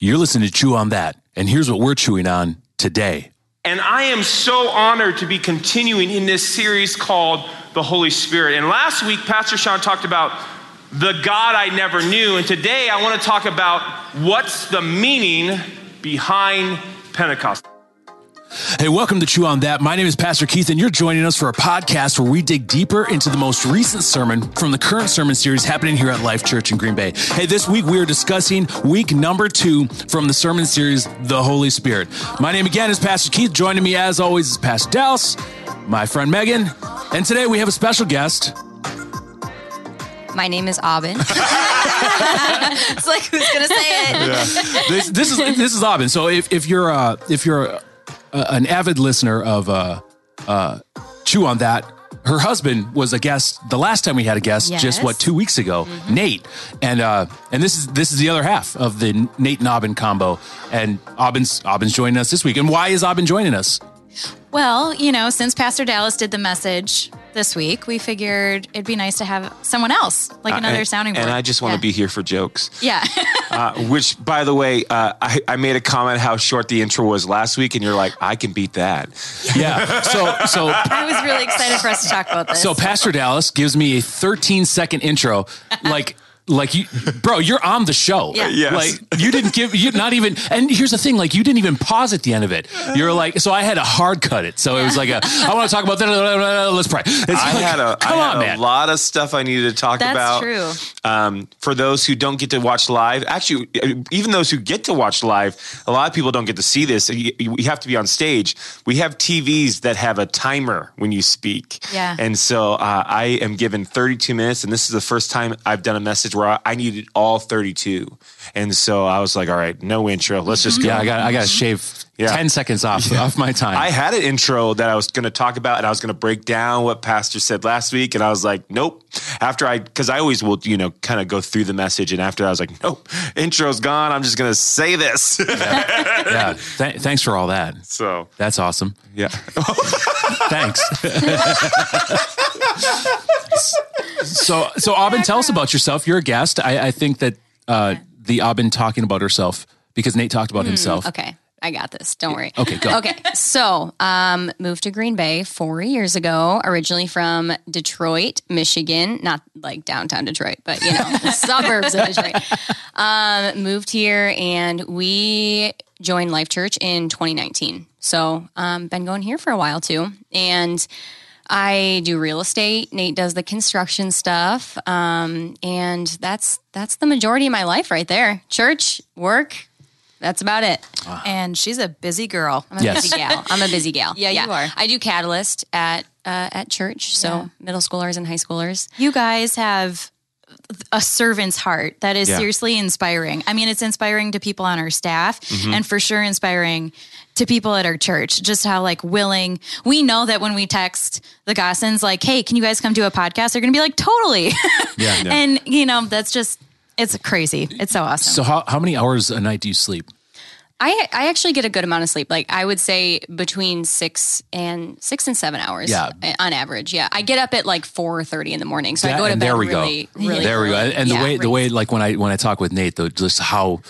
You're listening to Chew on That, and here's what we're chewing on today. And I am so honored to be continuing in this series called The Holy Spirit. And last week, Pastor Sean talked about the God I never knew. And today, I want to talk about what's the meaning behind Pentecost. Hey, welcome to Chew on That. My name is Pastor Keith, and you're joining us for a podcast where we dig deeper into the most recent sermon from the current sermon series happening here at Life Church in Green Bay. Hey, this week we are discussing week number two from the sermon series, The Holy Spirit. My name again is Pastor Keith. Joining me, as always, is Pastor Dallas, my friend Megan, and today we have a special guest. My name is Aubin. it's like who's gonna say it? This, this is this is Aubin. So if, if you're uh, if you're uh, an avid listener of uh, uh, Chew on That, her husband was a guest the last time we had a guest, just what two weeks ago, Nate, and uh, and this is this is the other half of the Nate and Aubin combo, and Aubin's Aubin's joining us this week. And why is Aubin joining us? Well, you know, since Pastor Dallas did the message this week, we figured it'd be nice to have someone else, like another Uh, and, sounding board. And I just want Yeah. to be here for jokes. Yeah. Uh, which, by the way, uh, I, I made a comment how short the intro was last week, and you're like, I can beat that. Yeah. So so I was really excited for us to talk about this. so Pastor Dallas gives me a 13 second intro, like. Like you, bro, you're on the show. Yeah. Yes. Like you didn't give, you not even. And here's the thing, like you didn't even pause at the end of it. You're like, so I had to hard cut it. So it was like a, I want to talk about that. Let's pray. It's I like, had a, I come had on, a man. lot of stuff I needed to talk about. That's about. true. Um, for those who don't get to watch live, actually, even those who get to watch live, a lot of people don't get to see this. You, you you have to be on stage. We have TVs that have a timer when you speak. Yeah. And so uh, I am given 32 minutes, and this is the first time I've done a message I, needed all 32. And so I was like, all right, no intro. Let's just go. Yeah, I got, I got to shave Yeah. 10 seconds off, off my time. I had an intro that I was going to talk about, and I was going to break down what Pastor said last week, and I was like, nope. After I, because I always will, you know, kind of go through the message, and after I was like, nope, intro's gone. I'm just going to say this. yeah. Th- thanks for all that. so That's awesome. yeah, Thanks. so, so Aubin, tell us about yourself. You're a guest. I, I think that uh, the Aubin talking about herself because Nate talked about himself. Okay, I got this. Don't worry. Okay, go. Okay, so um, moved to Green Bay four years ago. Originally from Detroit, Michigan, not like downtown Detroit, but you know, suburbs of Detroit. Um, moved here, and we joined Life Church in 2019. So, um, been going here for a while too, and. I do real estate. Nate does the construction stuff, um, and that's that's the majority of my life right there. Church, work, that's about it. and she's a busy girl. I'm a Yes. busy gal. I'm a busy gal. Yeah, you are. I do Catalyst at uh, at church, so middle schoolers and high schoolers. You guys have a servant's heart that is Yeah. seriously inspiring. I mean, it's inspiring to people on our staff Mm-hmm. and for sure inspiring to people at our church. Just how like willing we know that when we text the Gossens, like, hey, can you guys come do a podcast? They're gonna be like, totally. Yeah. and you know, that's just it's crazy. It's so awesome. So, how, how many hours a night do you sleep? I I actually get a good amount of sleep. Like I would say between six and six and seven hours. Yeah. Eh, on average. Yeah, I get up at like four thirty in the morning, so I go to bed there we really, go. really. there we go. early. And the Yeah. way the way like when I when I talk with Nate, though, just how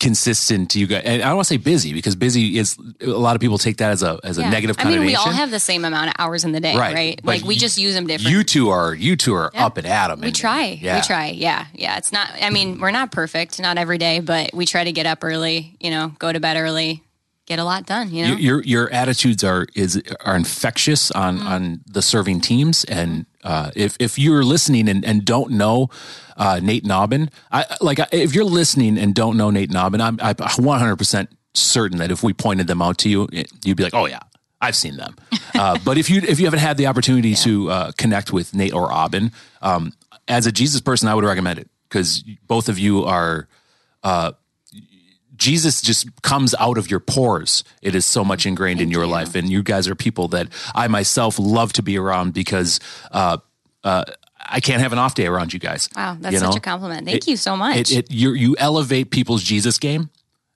consistent you guys. And I don't want to say busy because busy is a lot of people take that as a as a Yeah. negative I mean, we all have the same amount of hours in the day, Right. right? Like we you- just use them different. you two are you two are up and at 'em We try. Yeah. We try. Yeah. Yeah. It's not, I mean, we're not perfect, not every day, but we try to get up early, you know, go to bed early, get a lot done, you know? Your, your your attitudes are is are infectious on Mm-hmm. on the serving teams, and uh, if if you're listening and, and don't know uh, Nate Nobbin, I like if you're listening and don't know Nate Nobbin, I'm I'm 100 percent certain that if we pointed them out to you, you'd be like, oh yeah. I've seen them, uh, but if you if you haven't had the opportunity to uh, connect with Nate or Aubin, um, as a Jesus person, I would recommend it because both of you are Jesus just comes out of your pores. It is so much ingrained in your life, and you guys are people that I myself love to be around because uh, uh, I can't have an off day around you guys. Wow. That's You such a compliment. Thank It- you so much. It, it you you elevate people's Jesus game.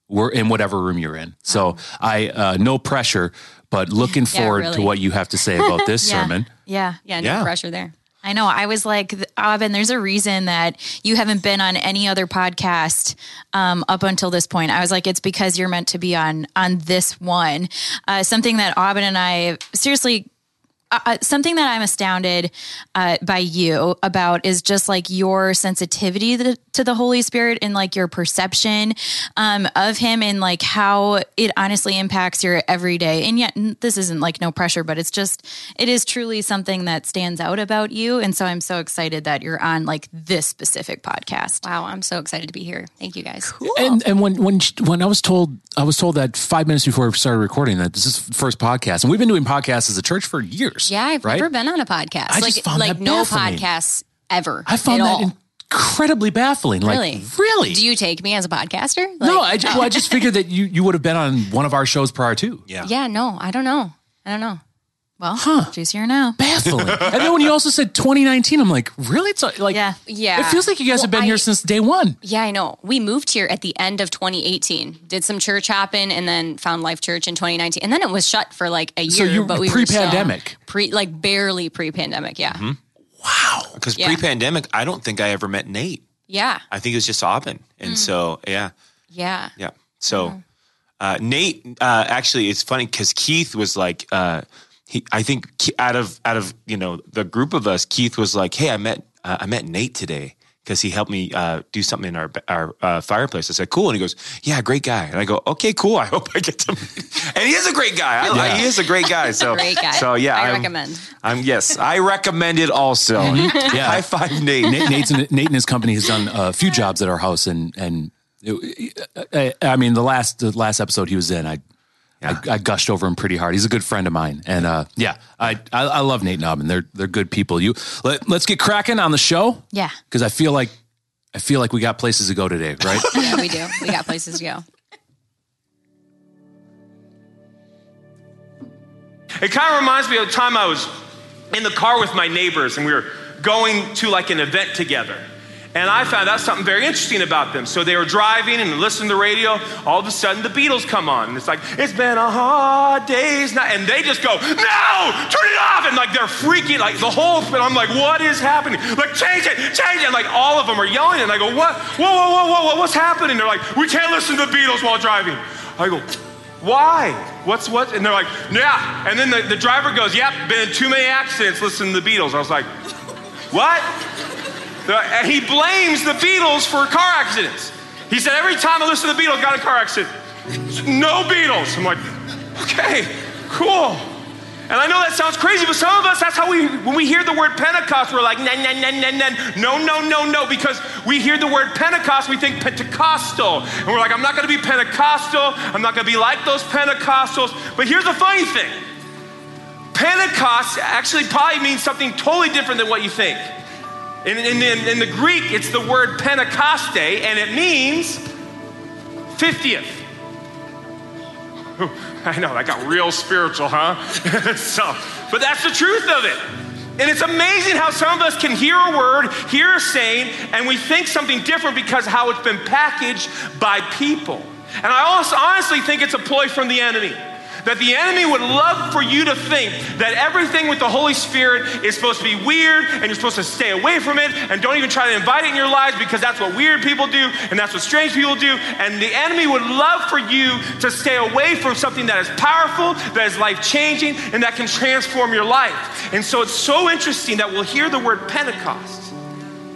We're in whatever room you're in. So I uh, no pressure, but looking forward to what you have to say about this Yeah. sermon. Yeah. yeah. No Yeah. pressure there. I know. I was like, Aubin, there's a reason that you haven't been on any other podcast um, up until this point. I was like, it's because you're meant to be on on this one. Uh, something that Aubin and I seriously uh, uh, something that I'm astounded uh, by you about is just like your sensitivity to the, to the Holy Spirit and like your perception um, of Him and like how it honestly impacts your everyday. And yet, this isn't like no pressure, but it's just, it is truly something that stands out about you. And so I'm so excited that you're on like this specific podcast. Wow, I'm so excited to be here. Thank you guys. And and when when when I was told I was told that five minutes before we started recording that this is the first podcast, and we've been doing podcasts as a church for years. Yeah, I've right? never been on a podcast. I like just found like that no baffling. podcasts ever. I found at that all. incredibly baffling. Like Really? really. Do you take me as a podcaster? no, I just, well, I just figured that you you would have been on one of our shows prior to. Yeah. Yeah, no, I don't know. I don't know. Well, Huh. she's here now. Baffling. and then when you also said 2019, I'm like, really? It's like, Yeah. Yeah. It feels like you guys Well, have been I- here since day one. Yeah, I know. We moved here at the end of 2018. Did some church happen, and then found Life Church in 2019. And then it was shut for like a year. So you but we pre-pandemic. were still pre like barely pre-pandemic. Yeah. Mm-hmm. Because Yeah. pre-pandemic, I don't think I ever met Nate. Yeah. I think it was just Aubin, and so yeah, Yeah. yeah. So uh, Nate, uh, actually, it's funny because Keith was like, uh, he, I think out of out of you know the group of us, Keith was like, hey, I met uh, I met Nate today. Because he helped me uh, do something in our our uh, fireplace. I said, "Cool," and he goes, "Yeah, great guy." And I go, "Okay, cool. I hope I get to." And he is a great guy. I, I- Yeah. he is a great guy. So Great guy. So yeah, I I'm- recommend. I'm yes, I recommend it also. Yeah. High five, Nate. Nate, Nate's, Nate and his company has done a few jobs at our house, and and it- I, I mean the last the last episode he was in, I, I I gushed over him pretty hard. He's a good friend of mine, and uh, yeah, I, I I love Nate and Aubin. They're they're good people. You let let's get cracking on the show. Yeah. because I feel like I feel like we got places to go today, right? Yeah, we do. We got places to go. It kind of reminds me of the time I was in the car with my neighbors and we were going to like an event together. And I found out something very interesting about them. So they were driving and listening to the radio. All of a sudden, the Beatles come on. And it's like, it's been a hard day's night. And they just go, no, turn it off. And like they're freaking, like the whole, and I'm like, what is happening? Like, change it, change it. And like all of them are yelling. And I go, what? Whoa, whoa, whoa, whoa, whoa, what's happening? They're like, we can't listen to the Beatles while driving. I go, why? What's what? And they're like, yeah. And then the, the driver goes, yep, been in too many accidents listening to the Beatles. I was like, what? He blames the Beatles for car accidents. He said, every time I listen to the Beatles, got a car accident. No Beatles. I'm like, okay, cool. And I know that sounds crazy, but some of us, that's how we, when we hear the word Pentecost, we're like, nah, nah, nah, nah, nah. No, no, no, no, because we hear the word Pentecost, we think Pentecostal. And we're like, I'm not gonna be Pentecostal. I'm not gonna be like those Pentecostals. But here's the funny thing Pentecost actually probably means something totally different than what you think. In, in, in, in the Greek, it's the word Pentecoste, and it means 50th. I know, that got real spiritual, huh? so, but that's the truth of it. And it's amazing how some of us can hear a word, hear a saying, and we think something different because how it's been packaged by people. And I also honestly think it's a ploy from the enemy. That the enemy would love for you to think that everything with the Holy Spirit is supposed to be weird and you're supposed to stay away from it and don't even try to invite it in your lives because that's what weird people do and that's what strange people do. And the enemy would love for you to stay away from something that is powerful, that is life changing, and that can transform your life. And so it's so interesting that we'll hear the word Pentecost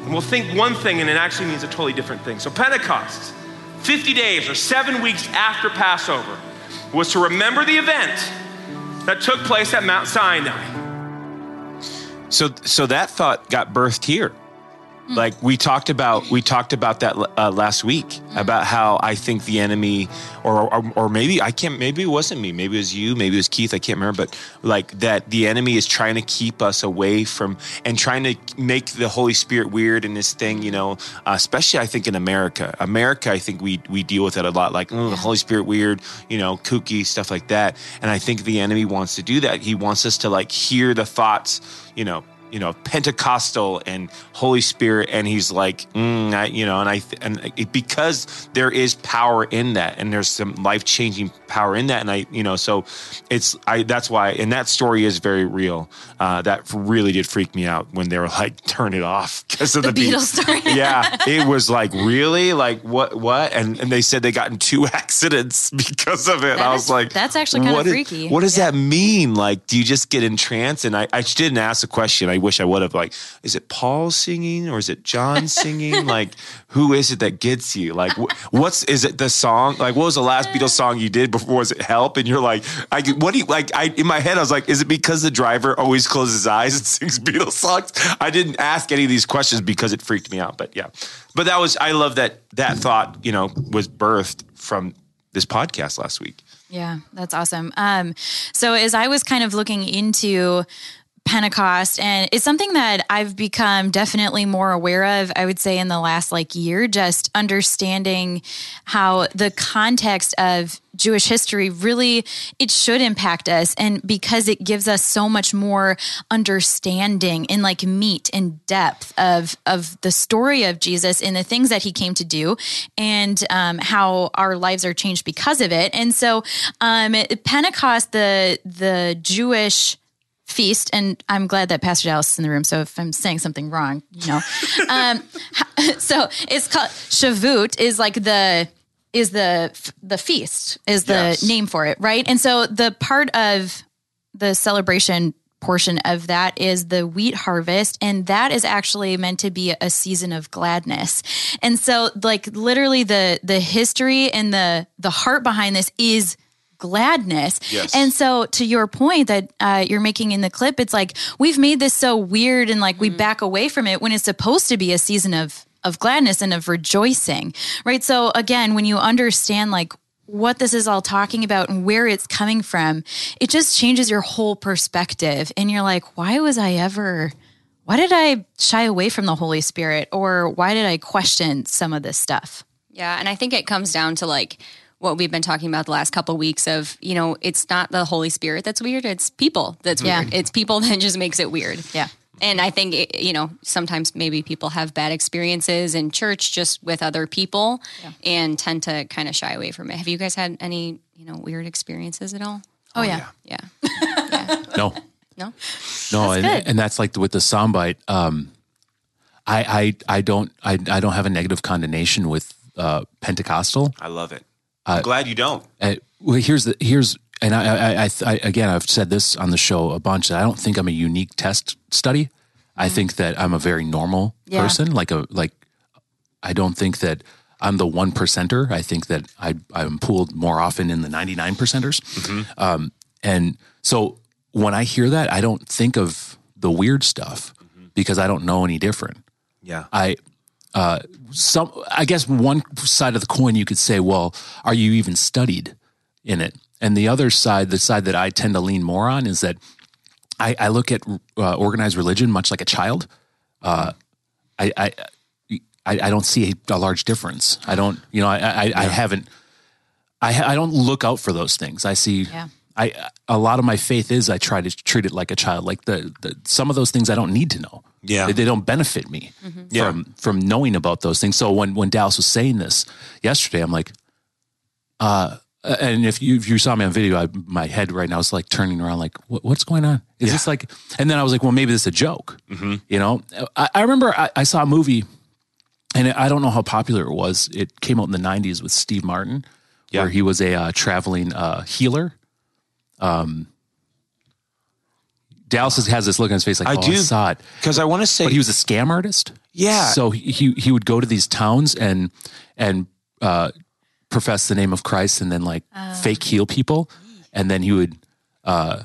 and we'll think one thing and it actually means a totally different thing. So, Pentecost, 50 days or seven weeks after Passover, was to remember the event that took place at Mount Sinai. So so that thought got birthed here. Like we talked about, we talked about that uh, last week about how I think the enemy, or, or or maybe I can't, maybe it wasn't me, maybe it was you, maybe it was Keith, I can't remember, but like that the enemy is trying to keep us away from and trying to make the Holy Spirit weird in this thing, you know, uh, especially I think in America. America, I think we we deal with it a lot, like oh, the Holy Spirit weird, you know, kooky stuff like that. And I think the enemy wants to do that. He wants us to like hear the thoughts, you know you know Pentecostal and Holy Spirit, and he's like, mm, I, you know, and I and it, because there is power in that, and there's some life changing power in that, and I, you know, so it's I that's why, and that story is very real. Uh, that really did freak me out when they were like, turn it off because of the, The Beatles story. yeah, it was like really like what what, and and they said they got in two accidents because of it. That I is- was like, that's actually what is- freaky. what does that mean? Like, do you just get entranced? And I, I didn't ask a question. I wish I would have. Like, is it Paul singing or is it John singing? like, who is it that gets you? Like, wh- what's is it the song? Like, what was the last Beatles song you did before? Was it Help? And you're like, I what do you like? I in my head I was like, is it because the driver always closes his eyes and sings Beatles songs? I didn't ask any of these questions because it freaked me out. But yeah, but that was I love that that thought you know was birthed from this podcast last week. Yeah, that's awesome. Um, so as I was kind of looking into Pentecost, and it's something that I've become definitely more aware of, I would say, in the last like year, just understanding how the context of Jewish history really it should impact us and because it gives us so much more understanding and like meat and depth of of the story of Jesus and the things that he came to do and um, how our lives are changed because of it. And so um, Pentecost the the Jewish feast and i'm glad that pastor dallas is in the room so if i'm saying something wrong you know. Um, so it's called Shavuot is like the is the the feast is the Yes. name for it right? And so the part of the celebration portion of that is the wheat harvest and that is actually meant to be a season of gladness. And so like literally the the history and the the heart behind this is gladness. Yes. and so to your point that uh, you're making in the clip it's like we've made this so weird and like we back away from it when it's supposed to be a season of of gladness and of rejoicing right? So again when you understand like what this is all talking about and where it's coming from it just changes your whole perspective and you're like why was i ever why did i shy away from the holy spirit or why did i question some of this stuff? Yeah, and I think it comes down to like what we've been talking about the last couple of weeks of, you know, it's not the Holy Spirit that's weird, it's people that's Yeah. weird. It's people that just makes it weird. Yeah. And I think, it, you know, sometimes maybe people have bad experiences in church just with other people and tend to kind of shy away from it. Have you guys had any, you know, weird experiences at all? oh, yeah. Yeah. No, No? no, and, good. and that's like with the soundbite. Um, I, I, I don't, I, I don't have a negative condemnation with uh, Pentecostal. I love it. I'm glad you don't. Uh, well, here's the here's and I, I, I, I again I've said this on the show a bunch that I don't think I'm a unique test study. I think that I'm a very normal Yeah. person. Like a like, I don't think that I'm the one percenter. I think that I I'm pooled more often in the 99 percenters. Um, and so when I hear that, I don't think of the weird stuff because I don't know any different. Yeah. I uh, some I guess one side of the coin you could say, well, are you even studied in it? And the other side, the side that I tend to lean more on, is that I, I look at uh, organized religion much like a child. Uh, I, I I don't see a, large difference. I don't, you know, I I, I haven't. I I don't look out for those things. I see. Yeah. I a lot of my faith is I try to treat it like a child. Like the, the some of those things I don't need to know. Yeah. they, they don't benefit me Yeah. from from knowing about those things. So when when Dallas was saying this yesterday, I'm like, uh, and if you if you saw me on video, I, my head right now is like turning around, like what, what's going on? Is this like? And then I was like, well, maybe this is a joke. You know, I, I remember I, I saw a movie, and I don't know how popular it was. It came out in the '90s with Steve Martin, Yeah. where he was a uh, traveling uh, healer. Um, Dallas has- has this look on his face like, I oh, do. I saw it. Because I want to say, But he was a scam artist. Yeah. So he he, he would go to these towns and and uh, profess the name of Christ and then like fake heal people, and then he would uh,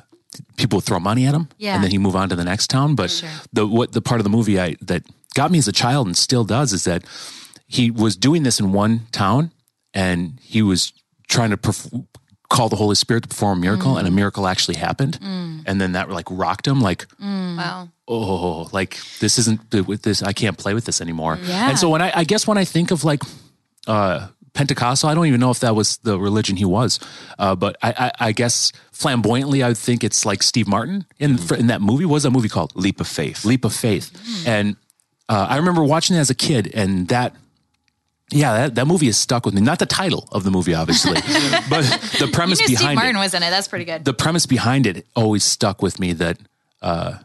people would throw money at him, Yeah. and then he move on to the next town. But the what the part of the movie I that got me as a child and still does is that he was doing this in one town and he was trying to perf- call the Holy Spirit to perform a miracle, and a miracle actually happened, and then that like rocked him like Wow. oh, like this isn't with this. I can't play with this anymore. Yeah. And so when I, I guess when I think of like uh, Pentecostal. I don't even know if that was the religion he was, uh, but I, I, I guess flamboyantly, I would think it's like Steve Martin in for, in that movie. What was that movie called? Leap of faith. Leap of Faith. And uh, I remember watching it as a kid, and that, yeah, that, that movie is stuck with me. Not the title of the movie, obviously, but the You premise knew Steve behind Martin it. was in it. That's pretty good. The premise behind it always stuck with me. That uh,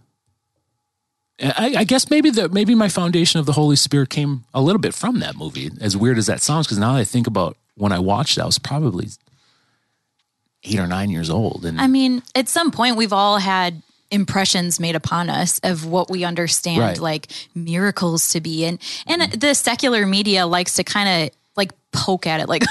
I, I guess maybe the maybe my foundation of the Holy Spirit came a little bit from that movie. As weird as that sounds, because now that I think about when I watched it, I was probably eight or nine years old, and I mean, at some point, we've all had impressions made upon us of what we understand Right. like miracles to be and and the secular media likes to kind of like poke at it like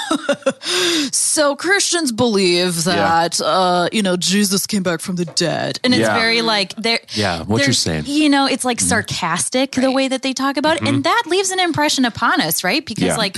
so christians believe that uh you know jesus came back from the dead and it's Yeah. very like they're Yeah, what you're saying. Mm-hmm. you know it's like sarcastic the way that they talk about it and that leaves an impression upon us right because Yeah. like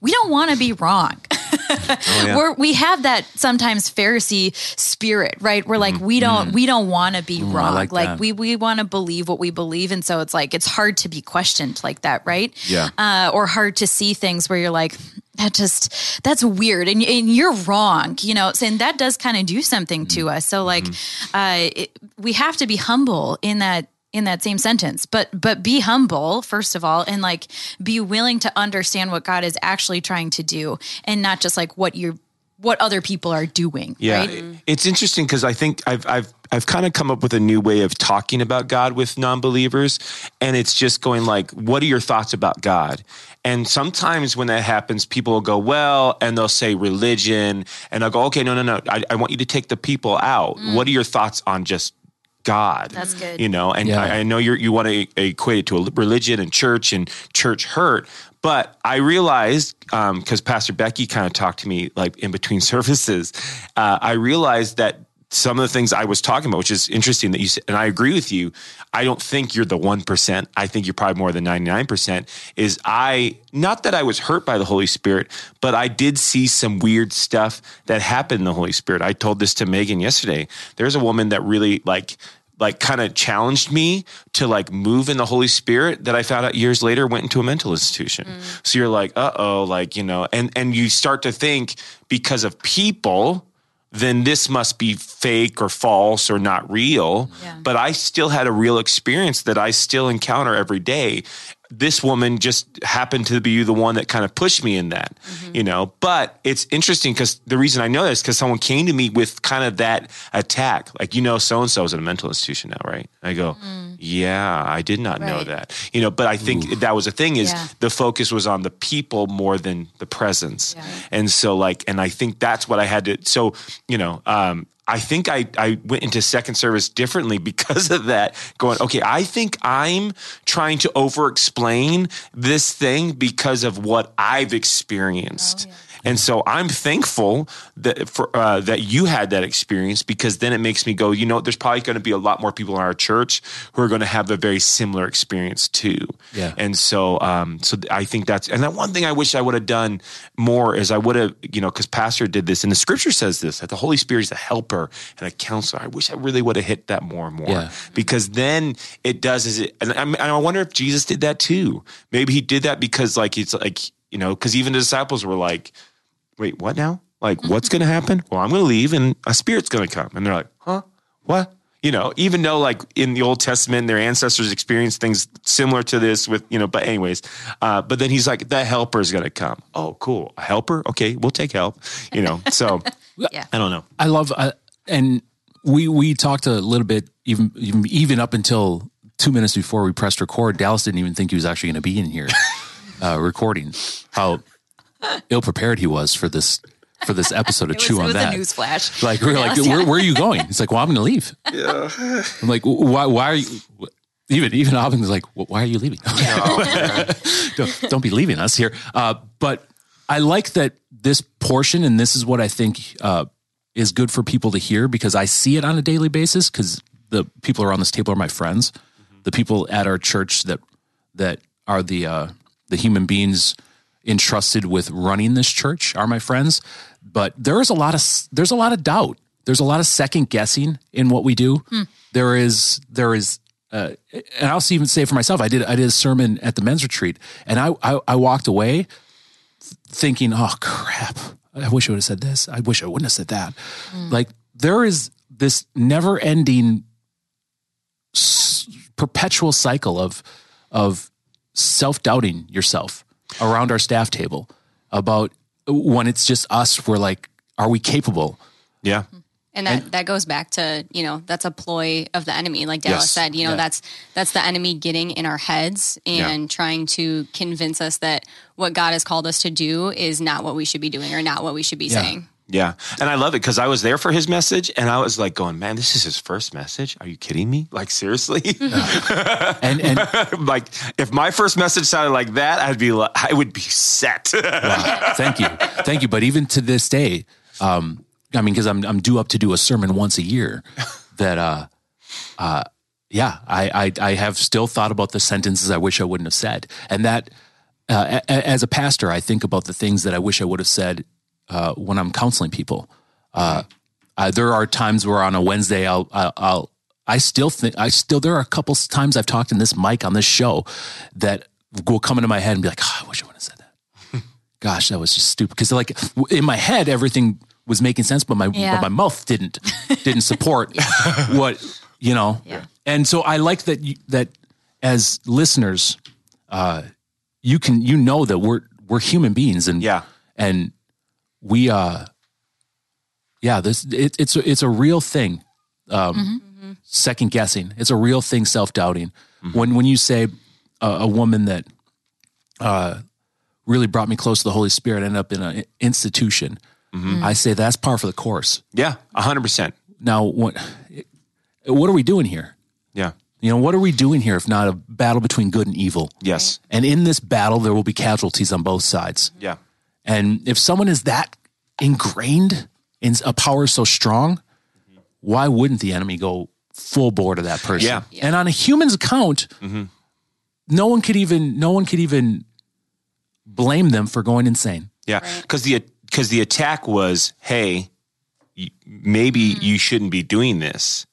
we don't want to be wrong yeah. we're, we have that sometimes Pharisee spirit, right? We're like we don't we don't want to be wrong. like Like, we we want to believe what we believe, and so it's like it's hard to be questioned like that, right? Yeah. uh, or hard to see things where you're like that just that's weird, and and you're wrong, you know. And that does kind of do something to us. So like, uh, it, we have to be humble in that in that same sentence but but be humble first of all and like be willing to understand what god is actually trying to do and not just like what you're what other people are doing Yeah, right it's interesting because I think I've I've I've kind of come up with a new way of talking about God with non-believers, and it's just going like, "What are your thoughts about God?" And sometimes when that happens, people will go, "Well," and they'll say religion, and I'll go, "Okay, no, no, no. I, I want you to take the people out. Mm. What are your thoughts on just God. That's good. You know, and Yeah. I, I know you're, you want to equate it to a religion and church and church hurt, but I realized because Pastor Becky kind of talked to me like in between services, uh, I realized that some of the things I was talking about, which is interesting that you said, and I agree with you. I don't think you're the one percent. I think you're probably more than ninety nine percent. Is I not that I was hurt by the Holy Spirit, but I did see some weird stuff that happened in the Holy Spirit. I told this to Megan yesterday. There's a woman that really like like kind of challenged me to like move in the Holy Spirit that I found out years later went into a mental institution. So you're like, uh oh, like, you know, and and you start to think because of people, then this must be fake or false or not real. Yeah. But I still had a real experience that I still encounter every day. This woman just happened to be the one that kind of pushed me in that, you know. But it's interesting because the reason I know this because someone came to me with kind of that attack, like you know, so and so is in a mental institution now, right? I go, yeah, I did not know that, you know. But I think that was the thing is Yeah. the focus was on the people more than the presence, Yeah. and so like, and I think that's what I had to. So you know, um, I think I I went into second service differently because of that. Going, okay, I think I'm trying to over explain this thing because of what I've experienced. Oh, And so I'm thankful that for uh, that you had that experience because then it makes me go, you know, there's probably going to be a lot more people in our church who are going to have a very similar experience too. Yeah. And so, um, so I think that's and that one thing I wish I would have done more is I would have, you know, because Pastor did this and the Scripture says this that the Holy Spirit is a helper and a counselor. I wish I really would have hit that more and more Yeah. because then it does is it, and, I'm, and I wonder if Jesus did that too. Maybe he did that because like it's like you know because even the disciples were like, wait, what now? Like what's going to happen? Well, I'm going to leave and a spirit's going to come, and they're like, huh, what? You know, even though like in the Old Testament, their ancestors experienced things similar to this with, you know, but anyways, uh, but then he's like, the helper is going to come. Oh, cool. A helper? Okay, we'll take help, you know. So Yeah. I don't know. I love, uh, and we we talked a little bit even even even up until two minutes before we pressed record. Dallas didn't even think he was actually going to be in here uh, recording. How ill prepared he was for this for this episode to It was, chew it on was that. a news flash. Like we're like, yeah. where, where are you going? He's like, well, I'm going to leave. Yeah. I'm like, why? Why are you? Even even Aubin was like, well, why are you leaving? don't, don't be leaving us here. Uh, but I like that this portion, and this is what I think uh, is good for people to hear because I see it on a daily basis. Because the people around this table are my friends, the people at our church that that are the uh, the human beings entrusted with running this church are my friends. But there is a lot of there's a lot of doubt. There's a lot of second guessing in what we do. There is there is uh, and I'll even say for myself, I did I did a sermon at the men's retreat, and I I, I walked away thinking, oh crap, I wish I would have said this. I wish I wouldn't have said that. Like there is this never ending s- perpetual cycle of of self doubting yourself around our staff table about when it's just us. We're like, are we capable? Yeah. And that, that goes back to, you know, that's a ploy of the enemy. Like Dallas Yes. said, you know, Yeah. that's that's the enemy getting in our heads and trying to convince us that what God has called us to do is not what we should be doing or not what we should be saying. Yeah. And I love it because I was there for his message and I was like going, man, this is his first message. Are you kidding me? Like, seriously? And and like, if my first message sounded like that, I'd be like, I would be set. Wow. thank you, thank you. But even to this day, um, I mean, because I'm I'm due up to do a sermon once a year. That uh, uh, yeah, I, I I have still thought about the sentences I wish I wouldn't have said, and that uh, a- a- as a pastor, I think about the things that I wish I would have said uh, when I'm counseling people. Uh, uh, there are times where on a Wednesday I'll, I'll, I'll I still think I still there are a couple times I've talked in this mic on this show that will come into my head and be like, oh, I wish I would have said that. Gosh, that was just stupid. Because like in my head, everything was making sense, but my Yeah. but my mouth didn't didn't support what you know. Yeah. And so I like that you, that as listeners, uh, you can you know that we're we're human beings and Yeah. and we uh yeah this it, it's a, it's a real thing um second guessing it's a real thing self-doubting when when you say a, a woman that uh really brought me close to the holy spirit ended up in an institution i say that's par for the course yeah. 100%. now what what are we doing here Yeah. you know what are we doing here if not a battle between good and evil Yes. and in this battle there will be casualties on both sides Yeah. And if someone is that ingrained in a power so strong, why wouldn't the enemy go full bore to that person? Yeah. And on a human's account, mm-hmm. no one could even no one could even blame them for going insane. Yeah, because the because the attack was, hey, y- maybe mm-hmm. you shouldn't be doing this,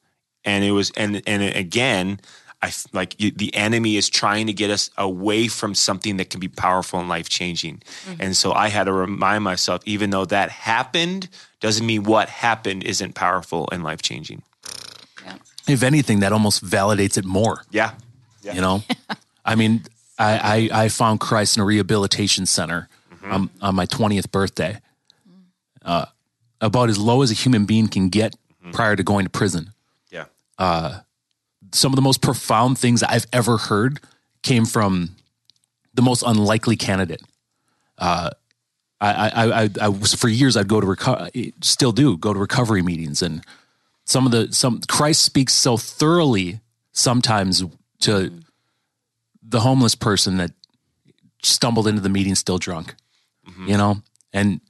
and it was, and and again, I f- like y- the enemy is trying to get us away from something that can be powerful and life changing, mm-hmm. and so I had to remind myself, even though that happened, doesn't mean what happened isn't powerful and life changing. If anything, that almost validates it more. Yeah, You know, I mean, I, I I found Christ in a rehabilitation center mm-hmm. on, on my twentieth birthday, uh, about as low as a human being can get mm-hmm. prior to going to prison. yeah, uh, some of the most profound things I've ever heard came from the most unlikely candidate. Uh, I, I, I, I was for years I'd go to reco- still do go to recovery meetings, and some of the some Christ speaks so thoroughly sometimes to the homeless person that stumbled into the meeting still drunk, you know, and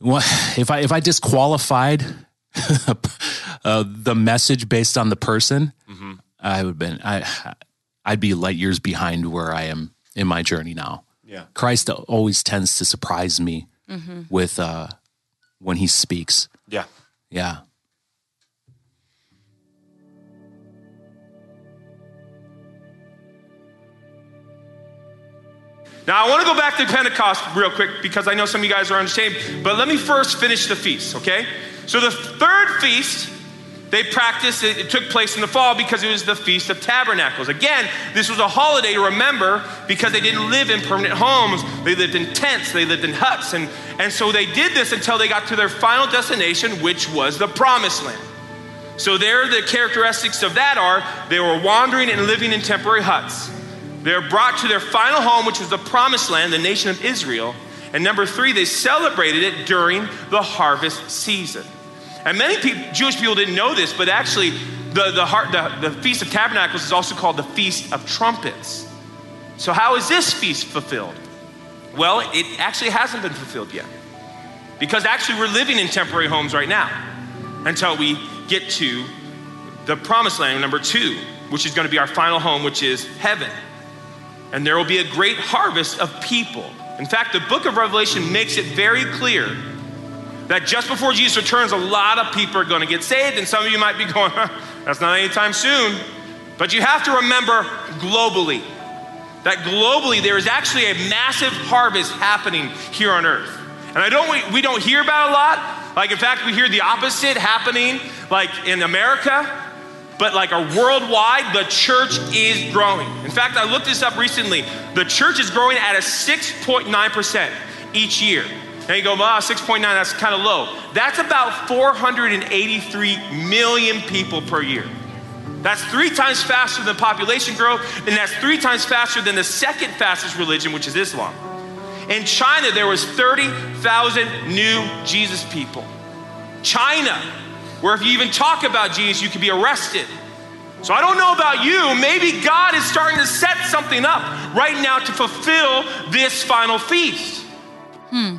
what if I if I disqualified uh, the message based on the person, I would have been I I'd be light years behind where I am in my journey now. Yeah. Christ always tends to surprise me with uh, when he speaks. yeah. Yeah. Now, I want to go back to Pentecost real quick because I know some of you guys are understanding, but let me first finish the feast, okay? So, the third feast, they practiced, it, it took place in the fall because it was the Feast of Tabernacles. Again, this was a holiday to remember because they didn't live in permanent homes. They lived in tents, they lived in huts. And, and so they did this until they got to their final destination, which was the Promised Land. So, there, the characteristics of that are they were wandering and living in temporary huts. They're brought to their final home, which was the promised land, the nation of Israel. And number three, they celebrated it during the harvest season. And many people, Jewish people didn't know this, but actually, the, the, the, the Feast of Tabernacles is also called the Feast of Trumpets. So, how is this feast fulfilled? Well, it actually hasn't been fulfilled yet. Because actually, we're living in temporary homes right now until we get to the promised land, number two, which is going to be our final home, which is heaven and there will be a great harvest of people. In fact, the book of Revelation makes it very clear that just before Jesus returns, a lot of people are going to get saved, and some of you might be going, that's not anytime soon. But you have to remember globally that globally there is actually a massive harvest happening here on earth. And I don't, we, don't hear about a lot. Like, in fact, we hear the opposite happening, like in America. But like a worldwide, the church is growing. In fact, I looked this up recently. The church is growing at a 6.9% each year. And you go, wow, 6.9, that's kind of low. That's about 483 million people per year. That's three times faster than population growth, and that's three times faster than the second fastest religion, which is Islam. In China, there was 30,000 new Jesus people. China, where if you even talk about Jesus, you could be arrested. So I don't know about you, maybe God is starting to set something up right now to fulfill this final feast. Hmm.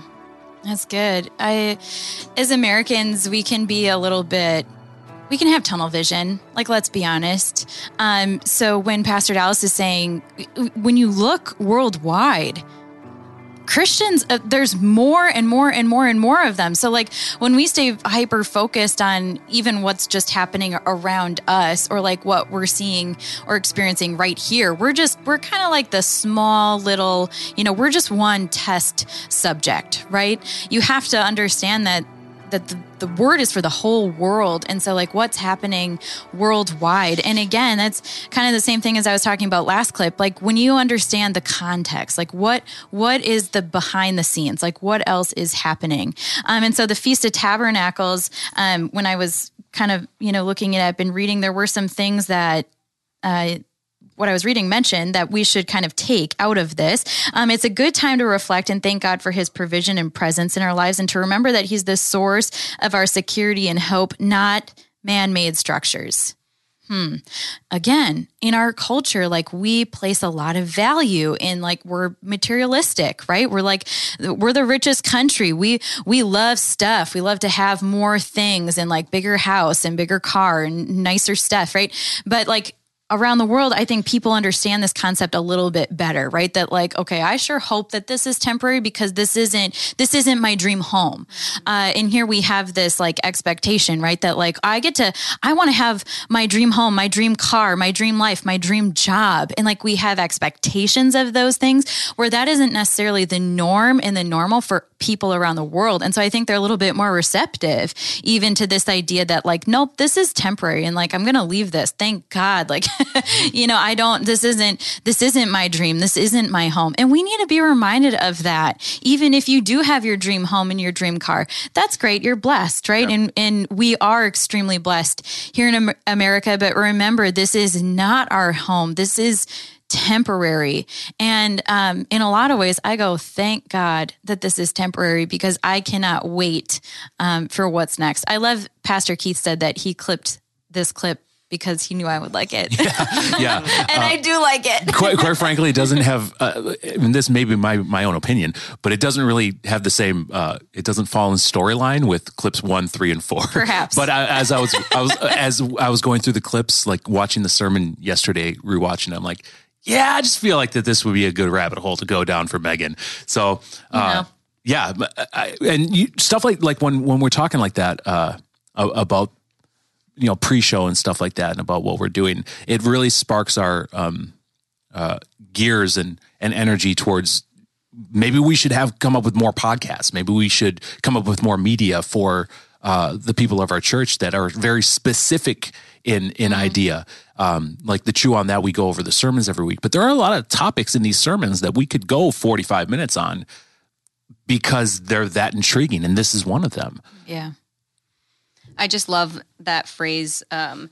That's good. I, as Americans, we can be a little bit we can have tunnel vision. Like, let's be honest. Um, so when Pastor Dallas is saying, when you look worldwide, Christians, uh, there's more and more and more and more of them. So, like, when we stay hyper focused on even what's just happening around us or like what we're seeing or experiencing right here, we're just, we're kind of like the small little, you know, we're just one test subject, right? You have to understand that that the, the word is for the whole world. And so like what's happening worldwide? And again that's kind of the same thing as i was talking about last clip. Like when you understand the context like what what is the behind the scenes? Like what else is happening? Um, and so the feast of tabernacles um, when i was kind of you know looking it up and reading there were some things that uh, what I was reading mentioned that we should kind of take out of this. Um, it's a good time to reflect and thank God for his provision and presence in our lives and to remember that he's the source of our security and hope, not man made structures. Hmm. Again, in our culture, like we place a lot of value in like we're materialistic, right? We're like we're the richest country. We we love stuff. We love to have more things and like bigger house and bigger car and nicer stuff, right? But like around the world, I think people understand this concept a little bit better, right? That like, okay, I sure hope that this is temporary because this isn't this isn't my dream home. Uh, and here we have this like expectation, right? That like I get to, I want to have my dream home, my dream car, my dream life, my dream job, and like we have expectations of those things where that isn't necessarily the norm and the normal for people around the world. And so I think they're a little bit more receptive even to this idea that like, nope, this is temporary, and like I'm going to leave this. Thank God, like. you know, I don't, this isn't, this isn't my dream. This isn't my home. And we need to be reminded of that. Even if you do have your dream home and your dream car, that's great. You're blessed, right? And, and we are extremely blessed here in America. But remember, this is not our home. This is, temporary. And um, in a lot of ways, I go, thank God that this is temporary because I cannot wait um, for what's next. I love Pastor Keith said that he clipped this clip because he knew I would like it. Yeah, yeah. and uh, I do like it. quite, quite frankly, it doesn't have. Uh, I mean, this may be my my own opinion, but it doesn't really have the same. Uh, it doesn't fall in storyline with clips one, three, and four. Perhaps. But I, as I was, I was as I was going through the clips, like watching the sermon yesterday, rewatching. I'm like, yeah, I just feel like that this would be a good rabbit hole to go down for Megan. So, uh, yeah, I, and you, stuff like like when when we're talking like that uh, about you know pre-show and stuff like that and about what we're doing it really sparks our um, uh, gears and and energy towards maybe we should have come up with more podcasts maybe we should come up with more media for uh, the people of our church that are very specific in in mm-hmm. idea um, like the chew on that we go over the sermons every week but there are a lot of topics in these sermons that we could go 45 minutes on because they're that intriguing and this is one of them yeah I just love that phrase, um,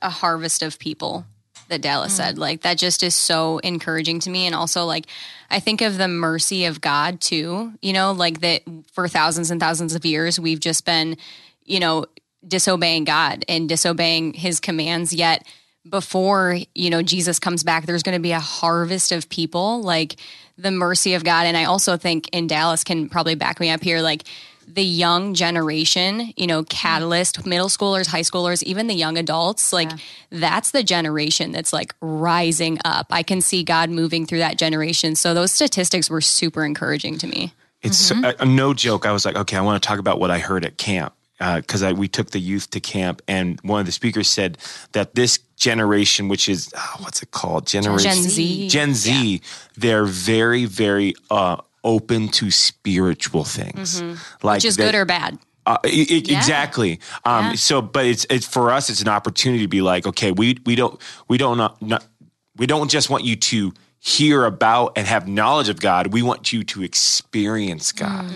a harvest of people that Dallas mm. said. Like that just is so encouraging to me. And also like I think of the mercy of God too, you know, like that for thousands and thousands of years we've just been, you know, disobeying God and disobeying his commands yet before, you know, Jesus comes back there's going to be a harvest of people like the mercy of God and I also think in Dallas can probably back me up here like the young generation, you know, catalyst, middle schoolers, high schoolers, even the young adults, like yeah. that's the generation that's like rising up. I can see God moving through that generation. So those statistics were super encouraging to me. It's mm-hmm. a, a no joke. I was like, okay, I want to talk about what I heard at camp because I we took the youth to camp, and one of the speakers said that this generation, which is oh, what's it called, generation Gen Z. Gen Z, they're very very uh, open to spiritual things, like Mm-hmm. Which is good or bad. uh, Yeah. Exactly. Um, Yeah. So, but it's it's for us. It's an opportunity to be like, okay, we we don't we don't not, not we don't just want you to hear about and have knowledge of God. We want you to experience God,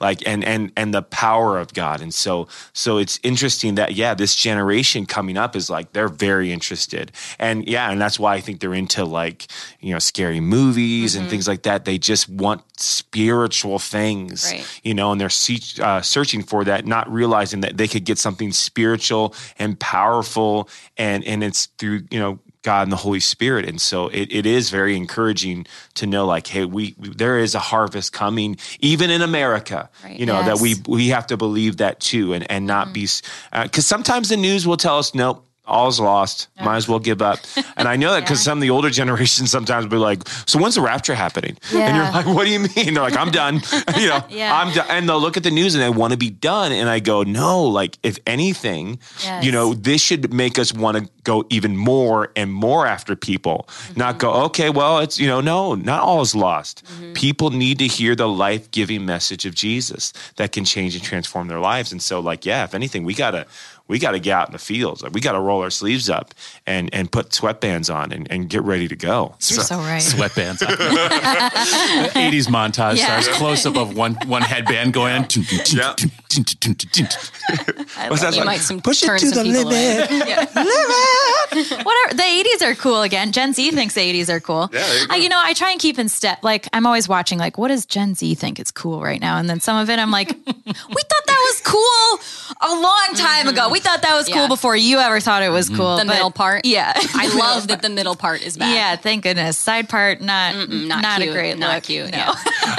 like and and and the power of God. And so so it's interesting that yeah, this generation coming up is like they're very interested, and yeah, and that's why I think they're into like you know scary movies and things like that. They just want spiritual things Right. you know, and they're se- uh, searching for that, not realizing that they could get something spiritual and powerful, and and it's through you know God and the Holy Spirit, and so it, it is very encouraging to know, like, hey, we, we there is a harvest coming, even in America, Right. you know, that we we have to believe that too, and and not mm-hmm. be because uh, sometimes the news will tell us, nope. All's lost. Might as well give up. And I know that because some of the older generations sometimes will be like, "So when's the rapture happening?" And you're like, "What do you mean?" They're like, "I'm done." you know, Yeah. I'm done. And they'll look at the news and they want to be done. And I go, no, like if anything, Yes. you know, this should make us want to go even more and more after people, not mm-hmm. go, okay, well, it's, you know, no, not all is lost. Mm-hmm. People need to hear the life giving message of Jesus that can change and transform their lives. And so, like, yeah, if anything, we got to, we got to get out in the fields. Like, we got to roll our sleeves up and, and put sweatbands on and, and get ready to go. You're so right. Sweatbands. 80s montage Yeah. stars close up of one one headband going on. Yeah. I What's that you song? might some Push it to some the people away. limit. Whatever. The 80s are cool again. Gen Z thinks the 80s are cool. Yeah, you. I, you know, I try and keep in step. Like, I'm always watching, like, what does Gen Z think is cool right now? And then some of it, I'm like, we thought that was cool a long time ago. We thought that was cool Yeah. before you ever thought it was mm-hmm. cool. The But- middle part. Yeah. I love that the middle part is back. Yeah, thank goodness. Side part, not not not, cute, a great not look. cute, No. yeah.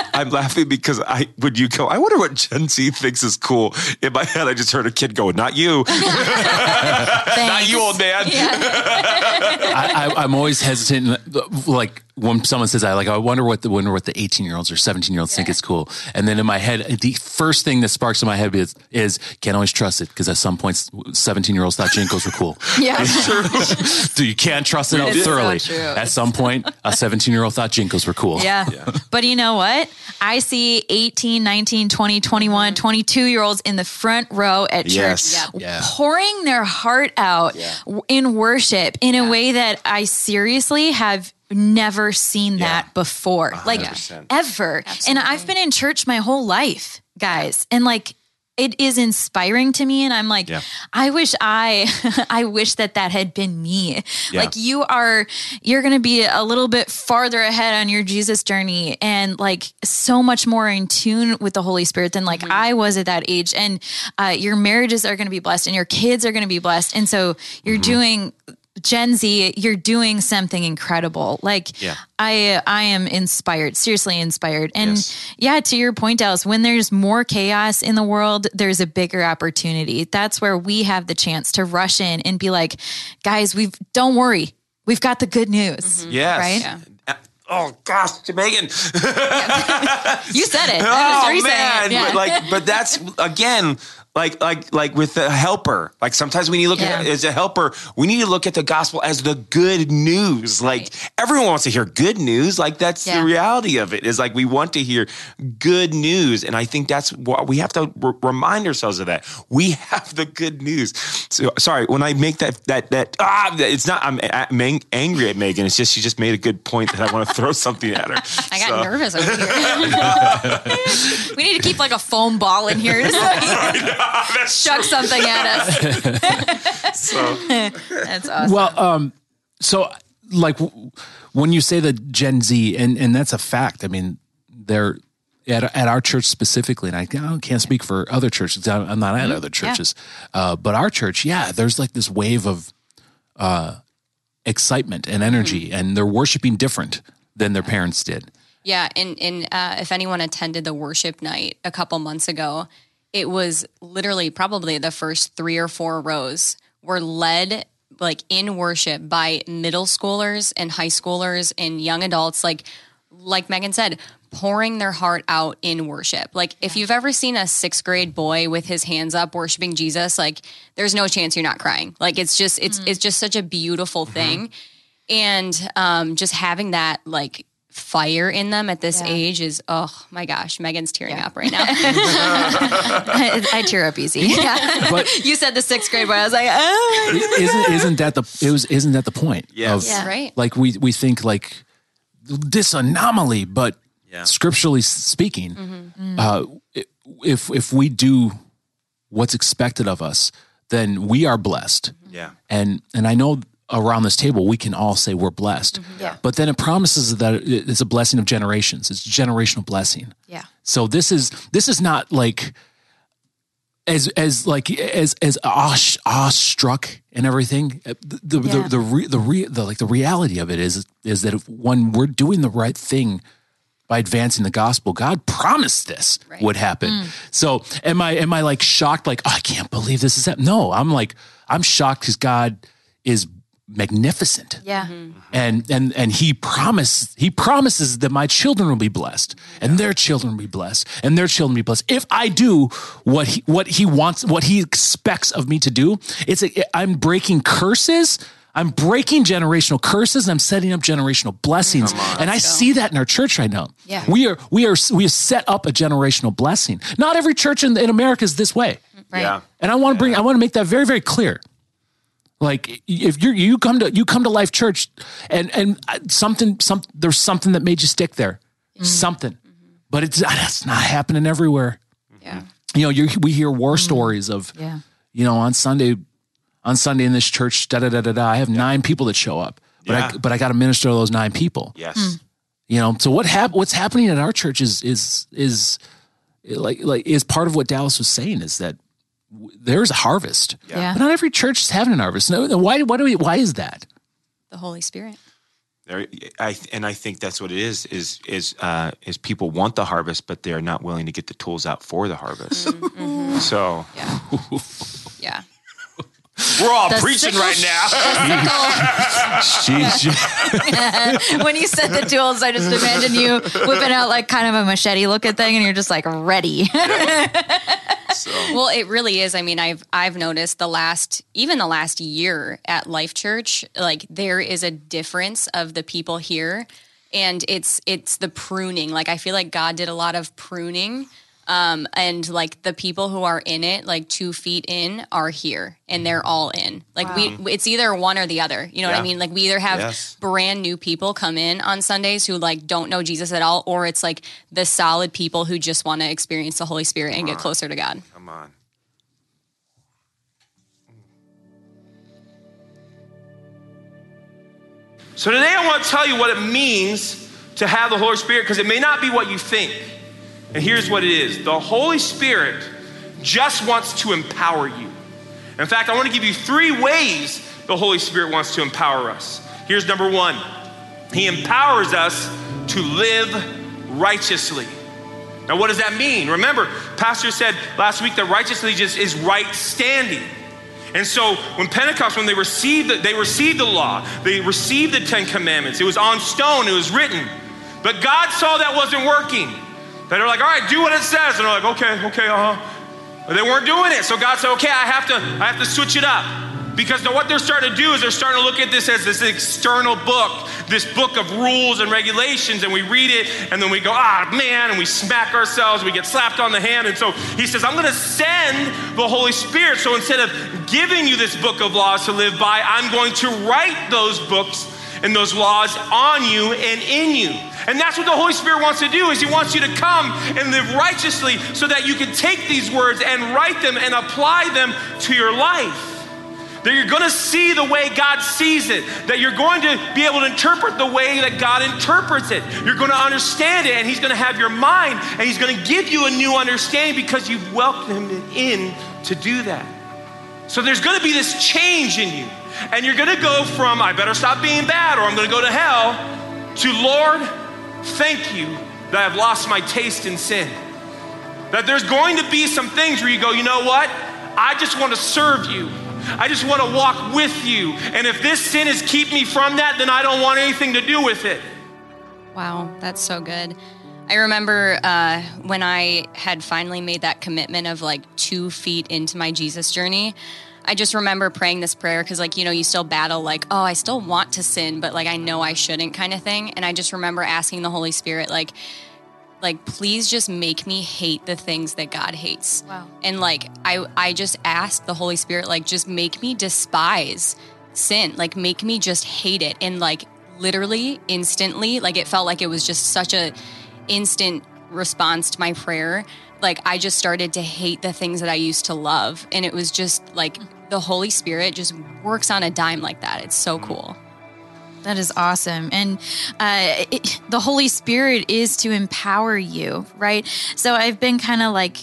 I'm laughing because I when you go, I wonder what Gen Z thinks is cool. In my head, I just heard a kid go, "Not you, not you, old man." I, I, I'm always hesitant. Like when someone says, "I like," I wonder what the wonder what the 18 year olds or 17 year olds think is cool. And then in my head, the first thing that sparks in my head is, is can't always trust it because at some points, 17 year olds thought JNCOs were cool. Yeah. so you can't trust it out It's so thoroughly. true. At some point, a 17 year old thought JNCOs were cool. Yeah. But you know what? I see 18, 19, 20, 21, mm-hmm. 22 year olds in the front row at church Yes. Yeah. pouring their heart out w- in worship in a way that I seriously have never seen that before. Like 100%. ever. And I've been in church my whole life, guys. And like it is inspiring to me and I'm like Yeah. I wish I I wish that that had been me. Yeah. Like you are you're going to be a little bit farther ahead on your Jesus journey and like so much more in tune with the Holy Spirit than like I was at that age and uh, your marriages are going to be blessed and your kids are going to be blessed and so you're Mm-hmm. doing Gen Z, you're doing something incredible. Like Yeah. I I am inspired, seriously inspired. And Yes. yeah, to your point, Dallas, when there's more chaos in the world, there's a bigger opportunity. That's where we have the chance to rush in and be like, guys, we've don't worry. We've got the good news. Mm-hmm. Yes. Right? Yeah. Uh, oh gosh, Megan. You said it. Oh man, it. Yeah. but like, but that's again. Like, like, like with the helper. Like sometimes when you look at as a helper, we need to look at the gospel as the good news. Like everyone wants to hear good news. Like that's Yeah. the reality of it. Is like we want to hear good news, and I think that's what we have to r- remind ourselves of. That we have the good news. So sorry when I make that that that ah, it's not. I'm, I'm ang- angry at Megan. It's just she just made a good point that I want to throw something at her. I got So- nervous over here. we need to keep like a foam ball in here just so you can chuck something at us. So. That's awesome. Well, um, so like w- when you say the Gen Z, and and that's a fact. I mean, they're at at our church specifically, and I I can't speak for other churches. I'm I'm not at other churches, uh, but our church, yeah, there's like this wave of uh, excitement and energy, and they're worshiping different than their parents did. Yeah, and and uh, if anyone attended the worship night a couple months ago, it was literally probably the first three or four rows were led like in worship by middle schoolers and high schoolers and young adults. Like like Megan said, pouring their heart out in worship. Like if you've ever seen a sixth grade boy with his hands up worshiping Jesus, like there's no chance you're not crying. Like it's just it's it's just such a beautiful thing. And um, just having that like fire in them at this Yeah. age is oh my gosh, Megan's tearing up right now. I, I tear up easy. But you said the sixth grade boy. I was like, oh. isn't isn't that the it was isn't that the point? Yes. Of, Yeah. Right. Like we we think like this anomaly, but Yeah. scripturally speaking, uh, if if we do what's expected of us, then we are blessed. Yeah. And and I know around this table we can all say we're blessed. Mm-hmm. Yeah. But then it promises that it's a blessing of generations. It's a generational blessing. Yeah. So this is this is not like as as like as as awe, awestruck and everything. Uh, the the Yeah. the the, re, the, re, the like the reality of it is is that if, when we're doing the right thing by advancing the gospel, God promised this would happen. Mm. So am I am I like shocked? Like oh, I can't believe this is happening. No, I'm like I'm shocked because God is magnificent. Yeah. Mm-hmm. Mm-hmm. and and and he promised he promises that my children will be blessed and their children will be blessed and their children will be blessed. If i do what he what he wants what he expects of me to do it's a, i'm breaking curses. I'm breaking generational curses and i'm setting up generational blessings. And i see that in our church right now. Yeah. we are we are we have set up a generational blessing. Not every church in, in america is this way. Right. Yeah. and I want to bring, I want to make that very, very clear. Like if you you come to you come to Life Church, and and uh, something some there's something that made you stick there, mm-hmm. something, mm-hmm. but it's that's not happening everywhere. yeah. You know, you we hear war mm-hmm. stories of, Yeah. you know, on Sunday, on Sunday in this church, da da da da da. I have nine people that show up, but I but I got to minister to those nine people. Yes. Hmm. You know, so what hap- what's happening at our church is is is like like is part of what Dallas was saying is that w- there's a harvest. Yeah. But not every church is having an harvest. No, no, why why do we why is that? The Holy Spirit. There, I and I think that's what it is. Is is uh, is people want the harvest, but they're not willing to get the tools out for the harvest. Mm-hmm. So Yeah. yeah. we're all The preaching sickle- right now. Jeez. when you said the tools, I just imagine you whipping out like kind of a machete looking thing, and you're just like ready. so, Well, it really is. I mean, I've I've noticed the last even the last year at Life Church, like there is a difference of the people here and it's it's the pruning. Like I feel like God did a lot of pruning. Um, and like the people who are in it, like two feet in, are here and they're all in. Like we, it's either one or the other. You know what I mean? Like we either have Yes. brand new people come in on Sundays who like don't know Jesus at all, or it's like the solid people who just want to experience the Holy Spirit and get closer to God. come on. So today I want to tell you what it means to have the Holy Spirit because it may not be what you think. And here's what it is the Holy Spirit just wants to empower you. In fact, I want to give you three ways the Holy Spirit wants to empower us. Here's number one He empowers us to live righteously. Now, what does that mean? Remember, Pastor said last week that righteously just is right standing. And so when Pentecost, when they received the, they received the law, they received the Ten Commandments. It was on stone, it was written. But God saw that wasn't working. They're like, all right, do what it says. And they're like, okay, okay, uh-huh. But they weren't doing it. So God said, okay, I have to, I have to switch it up. Because now what they're starting to do is they're starting to look at this as this external book, this book of rules and regulations, and we read it, and then we go, ah, man, and we smack ourselves, we get slapped on the hand. And so he says, I'm going to send the Holy Spirit. So instead of giving you this book of laws to live by, I'm going to write those books and those laws on you and in you. And that's what the Holy Spirit wants to do is he wants you to come and live righteously so that you can take these words and write them and apply them to your life. That you're going to see the way God sees it. That you're going to be able to interpret the way that God interprets it. You're going to understand it, and He's going to have your mind, and He's going to give you a new understanding because you've welcomed Him in to do that. So there's going to be this change in you. And you're going to go from, I better stop being bad or I'm going to go to hell, to, Lord, thank you that I've lost my taste in sin. That there's going to be some things where you go, you know what? I just want to serve you. I just want to walk with you. And if this sin is keep me from that, then I don't want anything to do with it. Wow, that's so good. I remember uh, when I had finally made that commitment of like two feet into my Jesus journey. I just remember praying this prayer because, like, you know, you still battle, like, oh, I still want to sin, but like, I know I shouldn't kind of thing. And I just remember asking the Holy Spirit, like, like please just make me hate the things that God hates. Wow. And like I I just asked the Holy Spirit like just make me despise sin. Like make me just hate it and like literally instantly like it felt like it was just such a instant response to my prayer. Like I just started to hate the things that I used to love and it was just like the Holy Spirit just works on a dime like that. It's so cool. That is awesome. And uh, it, the Holy Spirit is to empower you, right? So I've been kind of like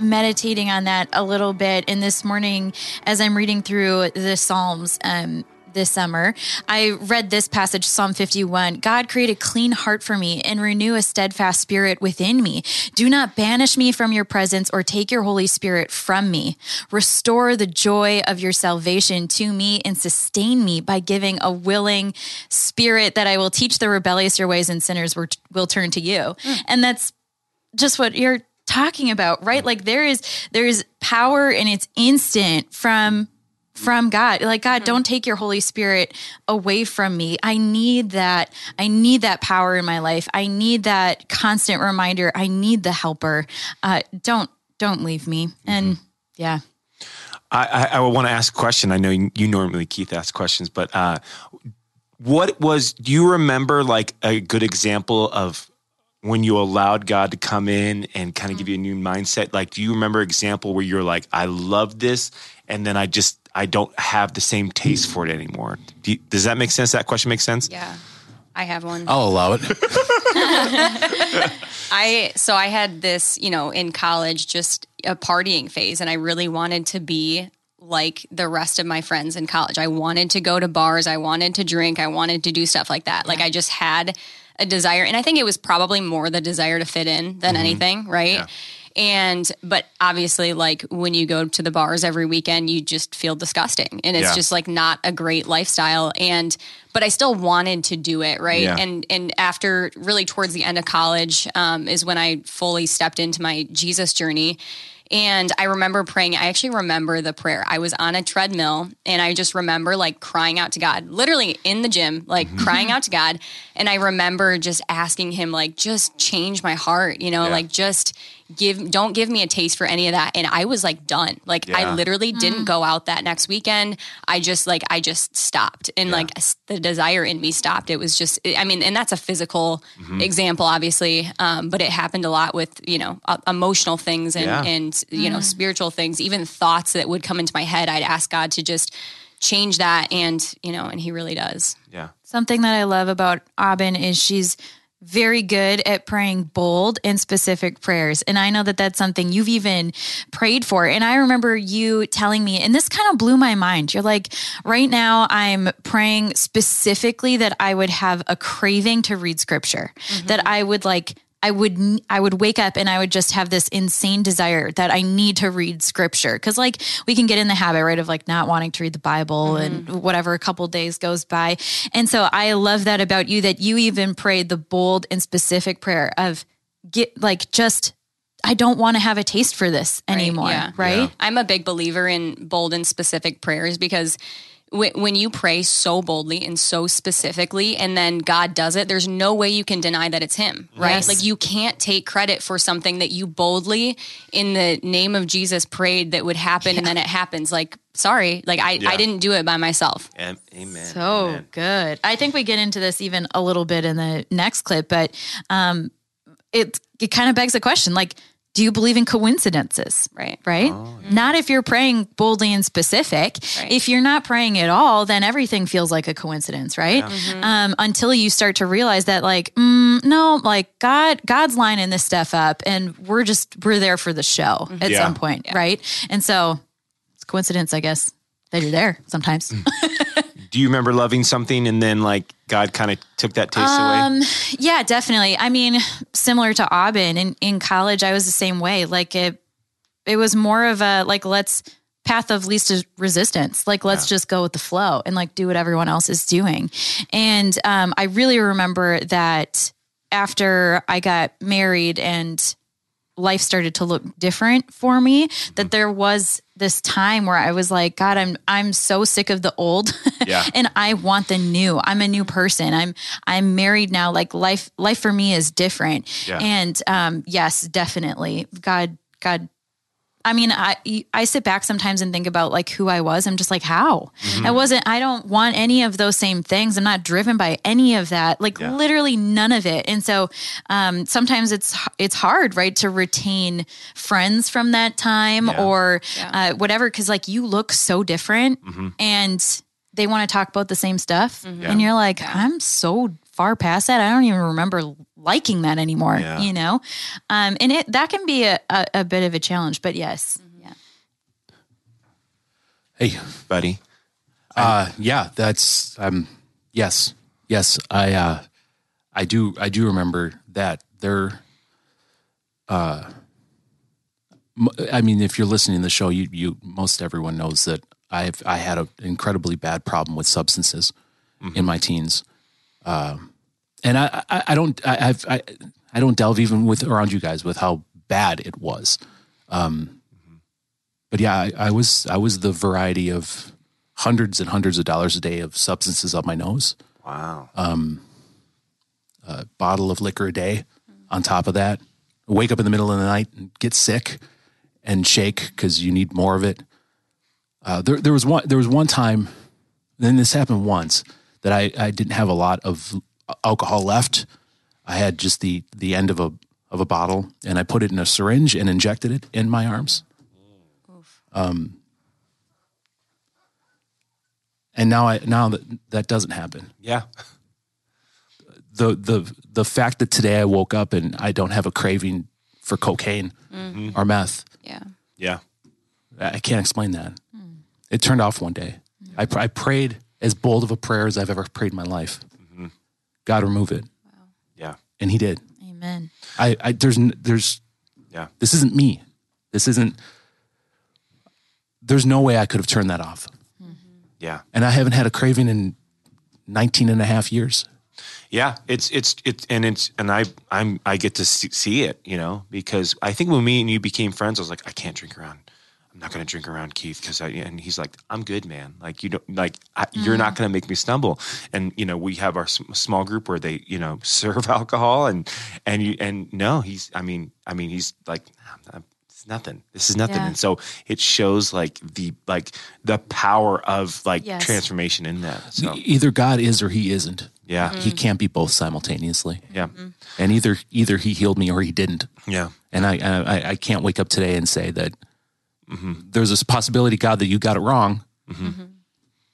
meditating on that a little bit. And this morning, as I'm reading through the Psalms, um, this summer, I read this passage, Psalm 51 God create a clean heart for me and renew a steadfast spirit within me. Do not banish me from your presence or take your Holy Spirit from me. Restore the joy of your salvation to me and sustain me by giving a willing spirit that I will teach the rebellious your ways and sinners will, turn to you. Hmm. And that's just what you're talking about, right? Like there is there is power and it's instant from from God. Like God, don't take your Holy Spirit away from me. I need that. I need that power in my life. I need that constant reminder. I need the helper. Uh, don't don't leave me. And yeah. I, I, I want to ask a question. I know you, you normally Keith asks questions, but uh, what was? Do you remember like a good example of when you allowed God to come in and kind of give you a new mindset? Like, do you remember example where you're like, I love this, and then I just I don't have the same taste hmm. for it anymore? Do you, does that make sense? That question makes sense. Yeah. I have one. I'll allow it. I so I had this, you know, in college, just a partying phase, and I really wanted to be like the rest of my friends in college. I wanted to go to bars, I wanted to drink, I wanted to do stuff like that. Like I just had a desire, and I think it was probably more the desire to fit in than mm-hmm. anything, right? Yeah. And but obviously, like when you go to the bars every weekend, you just feel disgusting, and it's Yeah. just like not a great lifestyle. And but I still wanted to do it, right? Yeah. And and after really towards the end of college um, is when I fully stepped into my Jesus journey. And I remember praying. I actually remember the prayer. I was on a treadmill and I just remember like crying out to God, literally in the gym, like crying out to God. And I remember just asking him, like, just change my heart, you know, Yeah. like just give, don't give me a taste for any of that. And I was like done. Like, Yeah. I literally didn't go out that next weekend. I just, like, I just stopped. And like the desire in me stopped. It was just, I mean, and that's a physical Mm-hmm. example, obviously. Um, but it happened a lot with, you know, uh, emotional things and, Yeah. and, you know, spiritual things, even thoughts that would come into my head. I'd ask God to just change that. And, you know, and he really does. Yeah. Something that I love about Aubin is she's very good at praying bold and specific prayers. And I know that that's something you've even prayed for. And I remember you telling me, and this kind of blew my mind. You're like, right now, I'm praying specifically that I would have a craving to read scripture, that mm-hmm. I would like, I would I would wake up and I would just have this insane desire that I need to read scripture cuz like we can get in the habit right of like not wanting to read the Bible mm-hmm. and whatever a couple days goes by. And so I love that about you that you even prayed the bold and specific prayer of get like just I don't want to have a taste for this anymore, yeah. right? I'm a big believer in bold and specific prayers because when, when you pray so boldly and so specifically and then God does it, there's no way you can deny that it's Him, right? Yes. Like you can't take credit for something that you boldly, in the name of Jesus, prayed that would happen and then it happens. Like, sorry, like I, Yeah. I didn't do it by myself. Am- Amen. So Amen. good. I think we get into this even a little bit in the next clip, but um, it it kind of begs the question: like, do you believe in coincidences? Right. Right. Not if you're praying boldly and specific. Right. If you're not praying at all, then everything feels like a coincidence, right? Um, until you start to realize that, like, mm, no, like God, God's lining this stuff up, and we're just we're there for the show at Yeah. some point, right? And so it's coincidence, I guess, that you're there sometimes. Do you remember loving something and then like God kind of took that taste Um, away? Yeah, definitely. I mean, similar to Aubin in, in college, I was the same way. Like it, it was more of a like let's path of least resistance. Like let's just go with the flow and like do what everyone else is doing. And um, I really remember that after I got married and life started to look different for me that there was this time where I was like god I'm I'm so sick of the old. Yeah. and I want the new. I'm a new person. I'm I'm married now. Like life life for me is different. Yeah. and um yes definitely. God god I mean, I I sit back sometimes and think about like who I was. I'm just like, how? Mm-hmm. I wasn't. I don't want any of those same things. I'm not driven by any of that. Like Yeah. literally none of it. And so um, sometimes it's it's hard, right, to retain friends from that time Yeah. or uh, whatever, because like you look so different, Mm-hmm. and they want to talk about the same stuff, Yeah. and you're like, I'm so far past that. I don't even remember liking that anymore. Yeah. You know, um, and it that can be a, a, a bit of a challenge. But yes, yeah. Hey, buddy. uh, yeah, that's um, yes, yes. I uh, I do I do remember that there. Uh, I mean, if you're listening to the show, you you most everyone knows that I've I had an incredibly bad problem with substances in my teens, um, and I, I I don't I I've, I I don't delve even with around you guys with how bad it was. Um, but yeah, I, I was I was the variety of hundreds and hundreds of dollars a day of substances up my nose. Wow. A bottle of liquor a day. On top of that, wake up in the middle of the night and get sick and shake because you need more of it. Uh, there, there was one. There was one time. Then this happened once that I, I didn't have a lot of alcohol left. I had just the the end of a of a bottle, and I put it in a syringe and injected it in my arms. Um, and now I now that that doesn't happen. yeah. The the the fact that today I woke up and I don't have a craving for cocaine mm. or meth, Yeah. Yeah. I I can't explain that. Mm. It turned off one day. Mm. I, pr- I prayed as bold of a prayer as I've ever prayed in my life. God remove it, Yeah. and He did. Amen. I, I there's there's Yeah. this isn't me. This isn't. There's no way I could have turned that off, mm-hmm. Yeah. and I haven't had a craving in 19 and a half years. Yeah, it's it's it's and it's and I I'm I get to see, see it, you know, because I think when me and you became friends, I was like, I can't drink around. I'm not going to drink around Keith because I and he's like, I'm good, man. Like you don't like I, you're not mm. going to make me stumble. And you know, we have our sm- small group where they you know serve alcohol and and you and no, he's I mean I mean he's like "I'm- it's nothing. This is nothing. Yeah. And so it shows like the like the power of like Yes. transformation in that. So Either God is or He isn't. yeah, He mm. can't be both simultaneously. yeah, mm-hmm. And either either He healed me or He didn't. yeah. And I I, I can't wake up today and say that there's this possibility, God, that you got it wrong.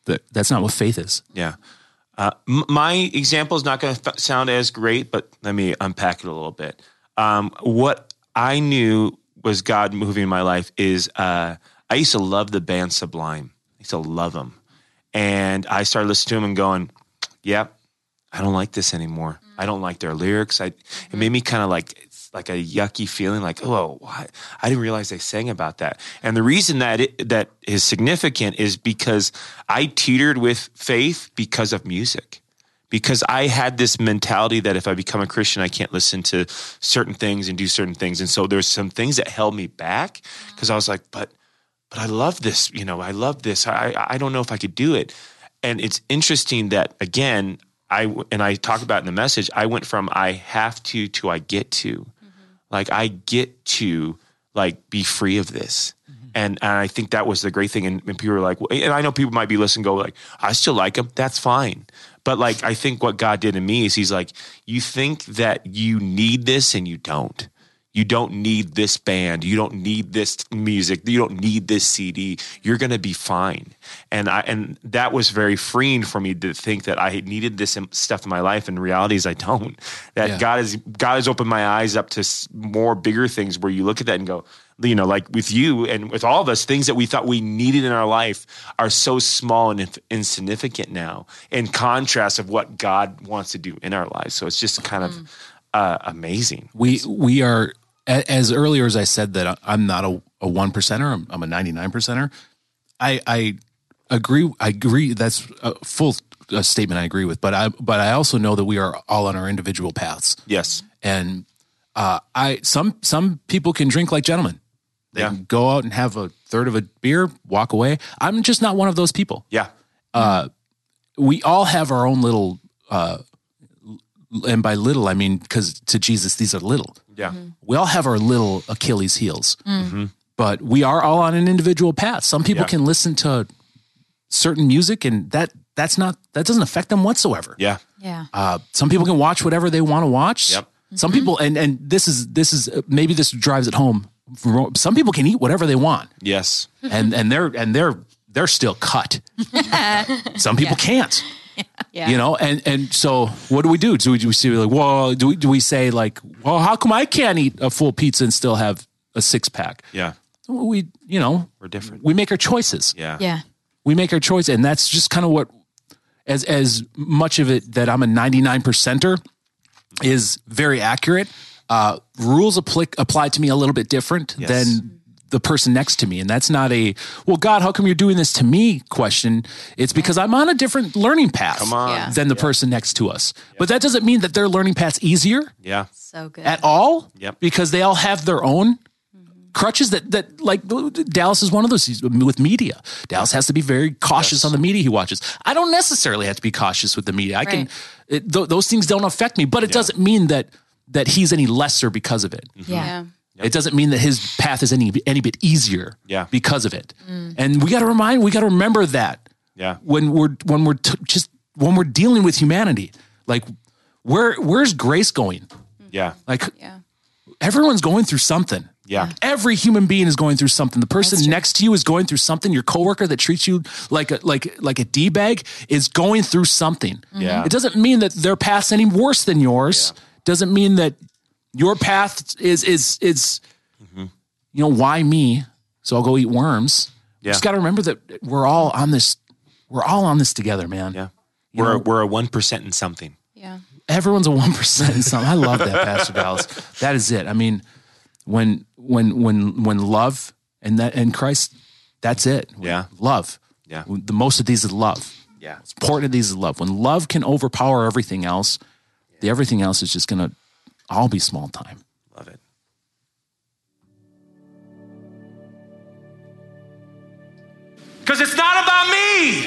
That that's not what faith is. Yeah. Uh, m- my example is not going to f- sound as great, but let me unpack it a little bit. Um, what I knew was God moving in my life is uh, I used to love the band Sublime. I used to love them. And I started listening to them and going, yep, I don't like this anymore. I don't like their lyrics. I, it made me kind of like it's like a yucky feeling, like oh, why? I didn't realize they sang about that. And the reason that it, that is significant is because I teetered with faith because of music. Because I had this mentality that if I become a Christian, I can't listen to certain things and do certain things, and so there's some things that held me back mm-hmm. because I was like, but but I love this, you know, I love this. I I don't know if I could do it. And it's interesting that again, I and I talk about in the message, I went from I have to to I get to. Like I get to like be free of this. Mm-hmm. And, and I think that was the great thing. And, and people are like, well, and I know people might be listening, go like, I still like him. That's fine. But like, I think what God did in me is He's like, you think that you need this and you don't. You don't need this band. You don't need this music. You don't need this CD. You're going to be fine. And I and that was very freeing for me to think that I needed this stuff in my life. And reality is I don't. That Yeah. God has God has opened my eyes up to more bigger things where you look at that and go, you know, like with you and with all of us, things that we thought we needed in our life are so small and insignificant now, in contrast of what God wants to do in our lives. So it's just kind of uh, amazing. We we are as earlier as I said that I'm not a, a one percenter. I'm, I'm a 99 percenter. I I agree. I agree. That's a full a statement I agree with, but I but I also know that we are all on our individual paths, Yes. and uh, I some some people can drink like gentlemen. They Yeah. can go out and have a third of a beer, walk away. I'm just not one of those people. Yeah. We all have our own little, uh, and by little I mean because to Jesus these are little. Yeah. Mm-hmm. we all have our little Achilles heels, mm-hmm. but we are all on an individual path. Some people Yeah. can listen to certain music, and that that's not that doesn't affect them whatsoever. Yeah. Yeah. Uh, some people can watch whatever they want to watch. Yep. Some mm-hmm. people, and and this is this is uh, maybe this drives it home. Some people can eat whatever they want, Yes. and and they're and they're they're still cut. Some people can't Yeah. you know and and so what do we do do we, do we say like well do we, do we say like well how come i can't eat a full pizza and still have a six pack Yeah. we you know We're different. we make our choices Yeah. Yeah. we make our choice and that's just kind of what as as much of it that i'm a 99 percenter is very accurate uh rules apply apply to me a little bit different Yes. than the person next to me and that's not a well god how come you're doing this to me question it's because i'm on a different learning path Come on. Yeah. than the person next to us but that doesn't mean that their learning path's easier Yeah. So good. at all Yep. because they all have their own mm-hmm. crutches that that like Dallas is one of those with media. Dallas has to be very cautious on the media he watches. I don't necessarily have to be cautious with the media. I can it, th- those things don't affect me, but it doesn't mean that that he's any lesser because of it. yeah. Mm-hmm. It doesn't mean that his path is any any bit easier Yeah. because of it. Mm. And we got to remind we got to remember that Yeah. when we're when we're t- just when we're dealing with humanity. Like where where's grace going? Yeah. Like Yeah. everyone's going through something. Yeah. Every human being is going through something. The person next to you is going through something. Your coworker that treats you like a like like a d bag is going through something. Yeah. It doesn't mean that their path's any worse than yours. Doesn't mean that your path is is is Mm-hmm. you know why me? So I'll go eat worms. Yeah. Just got to remember that we're all on this. We're all on this together, man. Yeah. We're a we're a one percent in something. Yeah. everyone's a one percent in something. I love that, Pastor Dallas. That is it. I mean, when when when when love and that and Christ, that's it. Yeah. love. Yeah. the most of these is love. Yeah. It's important of these is love. When love can overpower everything else, the everything else is just gonna all be small time. Love it. Because it's not about me.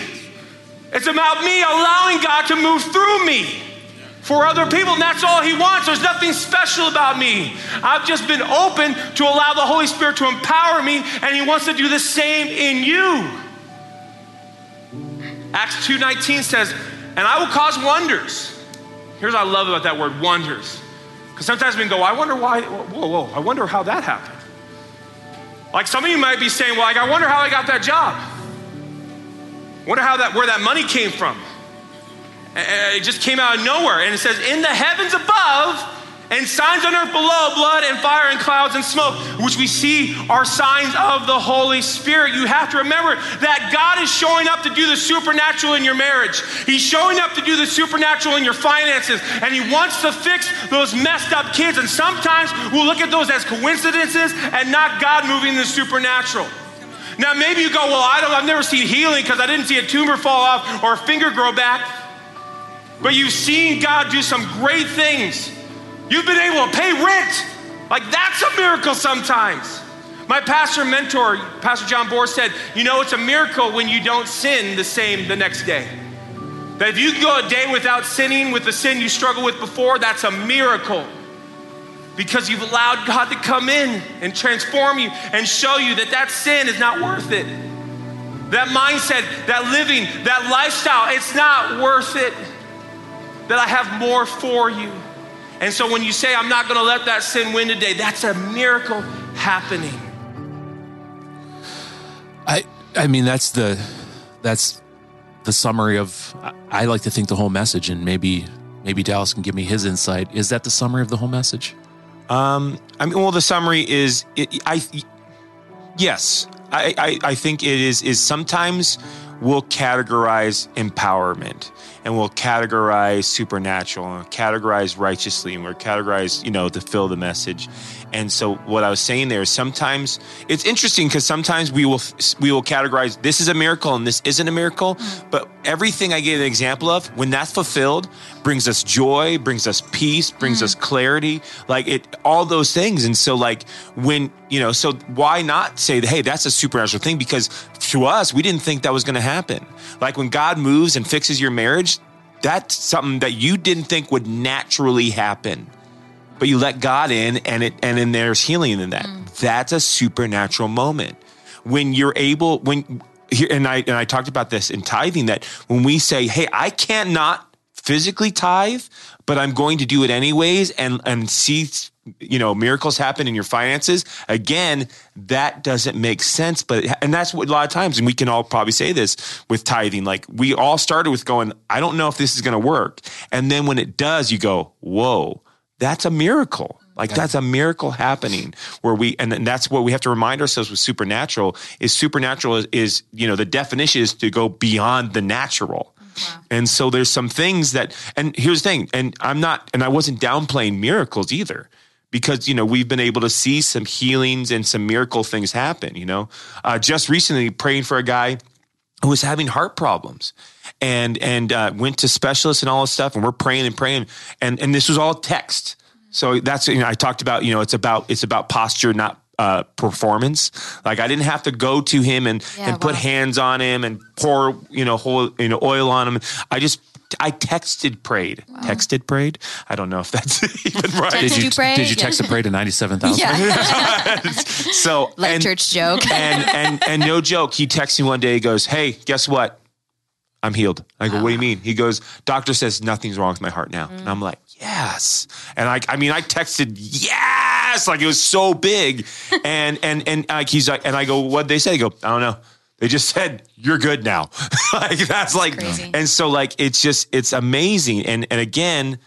It's about me allowing God to move through me for other people. And that's all He wants. There's nothing special about me. I've just been open to allow the Holy Spirit to empower me, and He wants to do the same in you. Acts 2:19 says, "And I will cause wonders." Here's what I love about that word, wonders. Because sometimes we can go, I wonder why, whoa, whoa, I wonder how that happened. Like some of you might be saying, well, like, I wonder how I got that job. Wonder how that where that money came from. It just came out of nowhere. And it says, in the heavens above, and signs on earth below, blood and fire and clouds and smoke, which we see are signs of the Holy Spirit. You have to remember that God is showing up to do the supernatural in your marriage. He's showing up to do the supernatural in your finances, and He wants to fix those messed up kids. And sometimes we'll look at those as coincidences and not God moving the supernatural. Now, maybe you go, Well, I don't, I've never seen healing because I didn't see a tumor fall off or a finger grow back. But you've seen God do some great things. You've been able to pay rent. Like, that's a miracle sometimes. My pastor mentor, Pastor John Bohr, said, You know, it's a miracle when you don't sin the same the next day. That if you can go a day without sinning with the sin you struggled with before, that's a miracle because you've allowed God to come in and transform you and show you that that sin is not worth it. That mindset, that living, that lifestyle, it's not worth it. That I have more for you. And so when you say, I'm not going to let that sin win today, that's a miracle happening. I I mean that's the that's the summary of I, I like to think the whole message, and maybe maybe Dallas can give me his insight. Is that the summary of the whole message? Um, I mean, well, the summary is, it, I, yes, I, I, I think it is, is sometimes we'll categorize empowerment and we'll categorize supernatural and we'll categorize righteously and we'll categorize, you know, to fill the message. And so what I was saying there is sometimes it's interesting because sometimes we will we will categorize this is a miracle and this isn't a miracle. Mm. But everything I gave an example of, when that's fulfilled, brings us joy, brings us peace, brings Mm. us clarity, like it all those things. And so like when you know, so why not say hey, that's a supernatural thing? Because to us, we didn't think that was going to happen. Like when God moves and fixes your marriage, that's something that you didn't think would naturally happen but you let God in and it and then there's healing in that. Mm. That's a supernatural moment. When you're able when here and I and I talked about this in tithing that when we say, "Hey, I can't not physically tithe, but I'm going to do it anyways and and see you know miracles happen in your finances." Again, that doesn't make sense, but and that's what a lot of times and we can all probably say this with tithing like we all started with going, "I don't know if this is going to work." And then when it does, you go, "Whoa, that's a miracle. Like that's a miracle happening where we, and then that's what we have to remind ourselves with supernatural is supernatural is, is, you know, the definition is to go beyond the natural. And so there's some things that, and here's the thing, and I'm not, and I wasn't downplaying miracles either because, you know, we've been able to see some healings and some miracle things happen, you know, uh, just recently praying for a guy who was having heart problems and and uh, went to specialists and all this stuff and we're praying and praying. And and this was all text. So that's you know i talked about you know it's about it's about posture not uh, performance. Like i didn't have to go to him and Yeah, and put hands on him and pour you know whole you know oil on him. I just I texted, prayed, texted, prayed. I don't know if that's even right. Text- Did Did you you pray? did you text a pray to ninety seven thousand? Yeah. So Like and- church joke. and and and no joke, he texts me one day. He goes, "Hey, guess what? I'm healed." I go, "What do you ah. mean?" He goes, "Doctor says nothing's wrong with my heart now." And I'm like, mm. "Yes." And I, I mean, I texted, "Yes!" Like it was so big, and and and like he's like, and I go, "What they say?" He go, "I don't know." They just said you're good now. like that's like, crazy. and so like it's just it's amazing. And and again,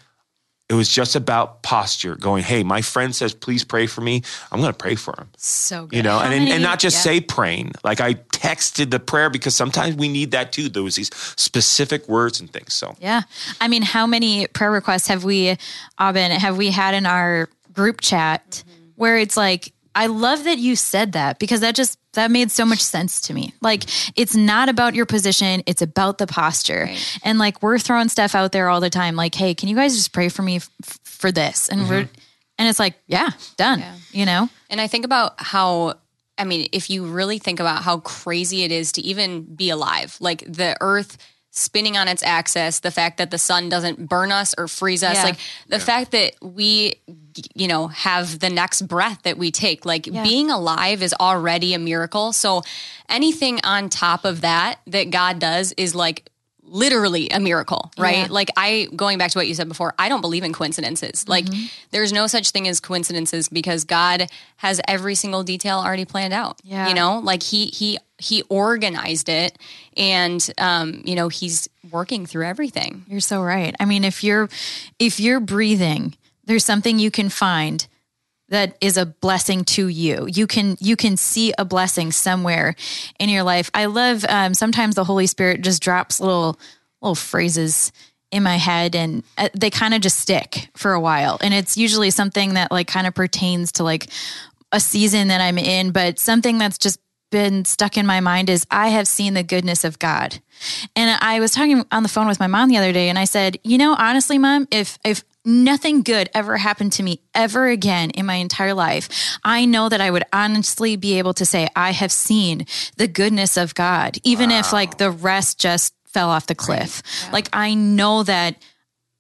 it was just about posture. Going, hey, my friend says, please pray for me. I'm going to pray for him so good. you know, How and, and, many- and not just yeah. say praying. Like I texted the prayer because sometimes we need that too. Those these specific words and things. So Yeah. I mean, how many prayer requests have we, Aubin, have we had in our group chat mm-hmm. where it's like, I love that you said that because that just, that made so much sense to me. Like, it's not about your position, it's about the posture. Right. And like, we're throwing stuff out there all the time. Like, hey, can you guys just pray for me f- for this? And we're, mm-hmm. and it's like, yeah, done, you know? And I think about how, I mean, if you really think about how crazy it is to even be alive, like the earth spinning on its axis, the fact that the sun doesn't burn us or freeze us, Yeah. like the fact that we, you know, have the next breath that we take, like Yeah. being alive is already a miracle. So anything on top of that that God does is like, literally a miracle, right? Yeah. Like I going back to what you said before, I don't believe in coincidences. Like Mm-hmm. there's no such thing as coincidences because God has every single detail already planned out. Yeah. You know, like he he he organized it and um, you know, he's working through everything. You're so right. I mean, if you're if you're breathing, there's something you can find that is a blessing to you. You can you can see a blessing somewhere in your life. I love um, sometimes the Holy Spirit just drops little little phrases in my head and uh, they kind of just stick for a while. And it's usually something that like kind of pertains to like a season that I'm in, but something that's just been stuck in my mind is I have seen the goodness of God. And I was talking on the phone with my mom the other day and I said, "You know, honestly, mom, if if nothing good ever happened to me ever again in my entire life, I know that I would honestly be able to say I have seen the goodness of God, even if like the rest just fell off the cliff. Like I know that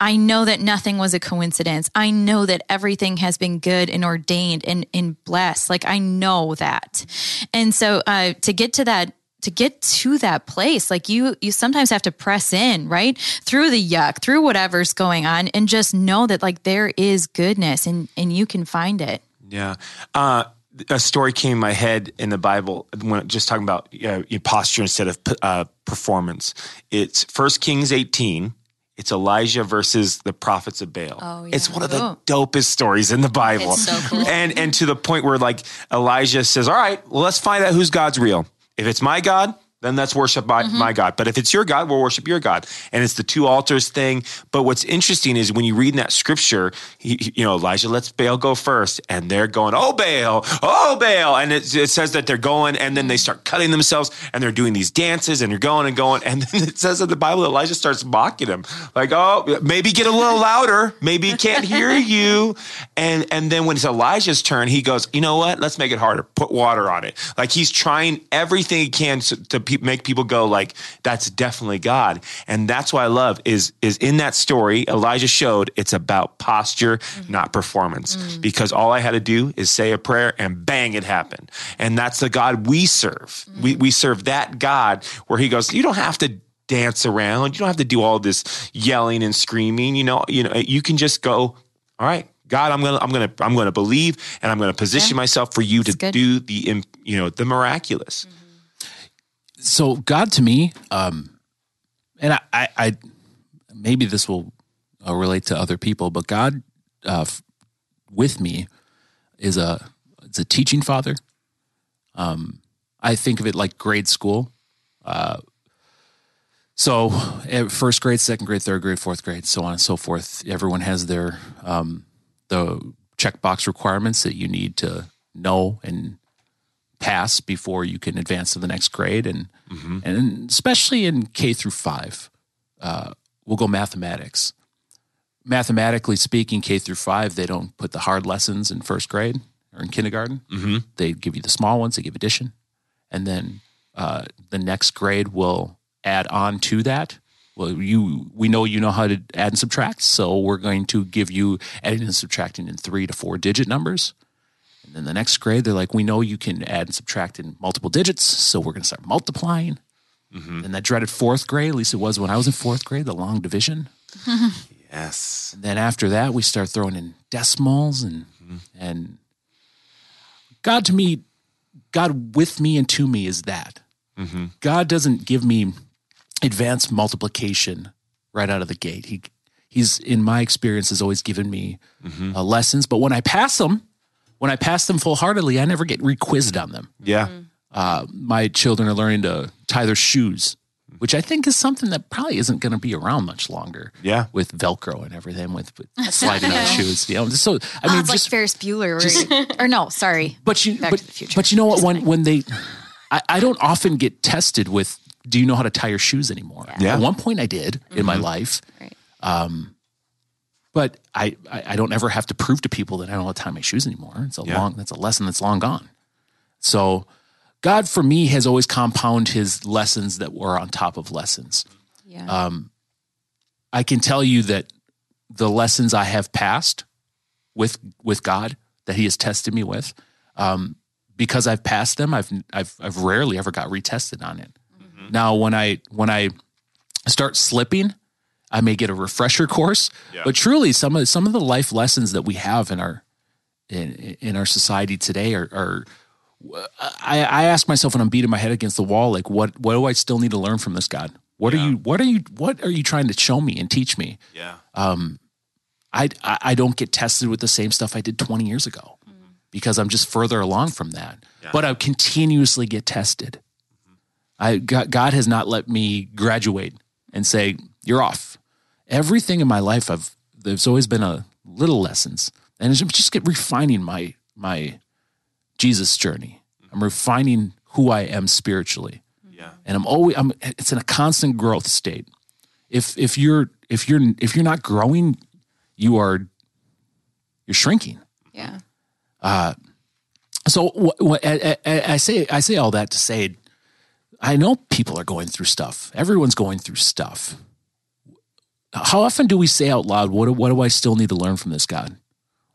I know that nothing was a coincidence. I know that everything has been good and ordained and, and blessed. Like I know that. And so uh, to get to that, to get to that place, like you, you sometimes have to press in, right? Through the yuck, through whatever's going on and just know that like there is goodness and, and you can find it. Yeah. Uh, a story came in my head in the Bible when just talking about uh, posture instead of uh, performance. It's First Kings 18. It's Elijah versus the prophets of Baal. Oh, yeah. It's one of the Oh. dopest stories in the Bible. So cool. And and to the point where like Elijah says, "All right, well let's find out who's God's real. If it's my God, then let's worship my, mm-hmm. my God. But if it's your God, we'll worship your God. And it's the two altars thing. But what's interesting is when you read in that scripture, he, he- you know, Elijah lets Baal go first, and they're going, oh, Baal, oh, Baal. And it, it says that they're going, and then they start cutting themselves, and they're doing these dances, and they're going and going. And then it says in the Bible, Elijah starts mocking him, like, oh, maybe get a little louder. Maybe he can't hear you. And, and then when it's Elijah's turn, he goes, you know what? Let's make it harder. Put water on it. Like he's trying everything he can to, to pe- make people go like, that's definitely God. And that's what I love is, is in that story, Elijah showed it's about posture, mm-hmm. not performance. Mm. Because all I had to do is say a prayer and bang, it happened. And that's the God we serve. We, mm. we serve that God where he goes, you don't have to dance around. You don't have to do all this yelling and screaming. You know, you know, you can just go, all right, God, I'm gonna, I'm gonna, I'm gonna believe, and I'm gonna position myself for you to good. do the, you know, the miraculous. Mm-hmm. So God to me, um, and I, I, I maybe this will uh, relate to other people, but God uh, f- with me is a it's a teaching father. Um, I think of it like grade school. Uh, so eh, first grade, second grade, third grade, fourth grade, so on and so forth. Everyone has their um, the checkbox requirements that you need to know and pass before you can advance to the next grade. And and especially in K through 5 uh, we'll go mathematics. Mathematically speaking K through 5 they don't put the hard lessons in first grade or in kindergarten. Mm-hmm. they give you the small ones they give addition. And then uh, the next grade will add on to that. Well you we know you know how to add and subtract so we're going to give you adding and subtracting in three to four digit numbers and then the next grade, they're like, we know you can add and subtract in multiple digits, so we're going to start multiplying. Mm-hmm. And that dreaded fourth grade, at least it was when I was in fourth grade, the long division. Yes. And then after that, we start throwing in decimals and mm-hmm. and God to me, God with me and to me is that. Mm-hmm. God doesn't give me advanced multiplication right out of the gate. He he's in my experience has always given me uh, lessons, but when I pass them, when I pass them full heartedly, I never get requizzed on them. Yeah. Mm-hmm. Uh, my children are learning to tie their shoes, which I think is something that probably isn't going to be around much longer. Yeah. with Velcro and everything, with, with sliding on shoes. You know, so I oh, mean, Oh, it's just like Ferris Bueller, or, or no, sorry. but you, Back but, to the Future. but you know what? When when they, I, I don't often get tested with. Do you know how to tie your shoes anymore? Yeah. At one point, I did in my mm-hmm. life, Right. Um, but I, I I don't ever have to prove to people that I don't know how to tie my shoes anymore. It's a Yeah. long. That's a lesson that's long gone. So, God for me has always compound His lessons that were on top of lessons. Yeah. I can tell you that the lessons I have passed with with God that He has tested me with, um, because I've passed them, I've I've I've rarely ever got retested on it. Now, when I when I start slipping, I may get a refresher course. But truly, some of some of the life lessons that we have in our in in our society today are. are I, I ask myself when I'm beating my head against the wall, like, what what do I still need to learn from this God? What are you what are you what are you trying to show me and teach me? Yeah. Um, I, I I don't get tested with the same stuff I did 20 years ago mm-hmm. because I'm just further along from that. But I continuously get tested. Mm-hmm. I God, God has not let me graduate and say you're off. Everything in my life, I've there's always been a little lessons, and it's just get refining my my Jesus journey. I'm refining who I am spiritually Yeah. and I'm always I'm it's in a constant growth state. If if you're if you're if you're not growing, you are you're shrinking. yeah. Uh, so wh- wh- I, I, I say I say all that to say, I know people are going through stuff. Everyone's going through stuff. How often do we say out loud, "What do, what do I still need to learn from this God?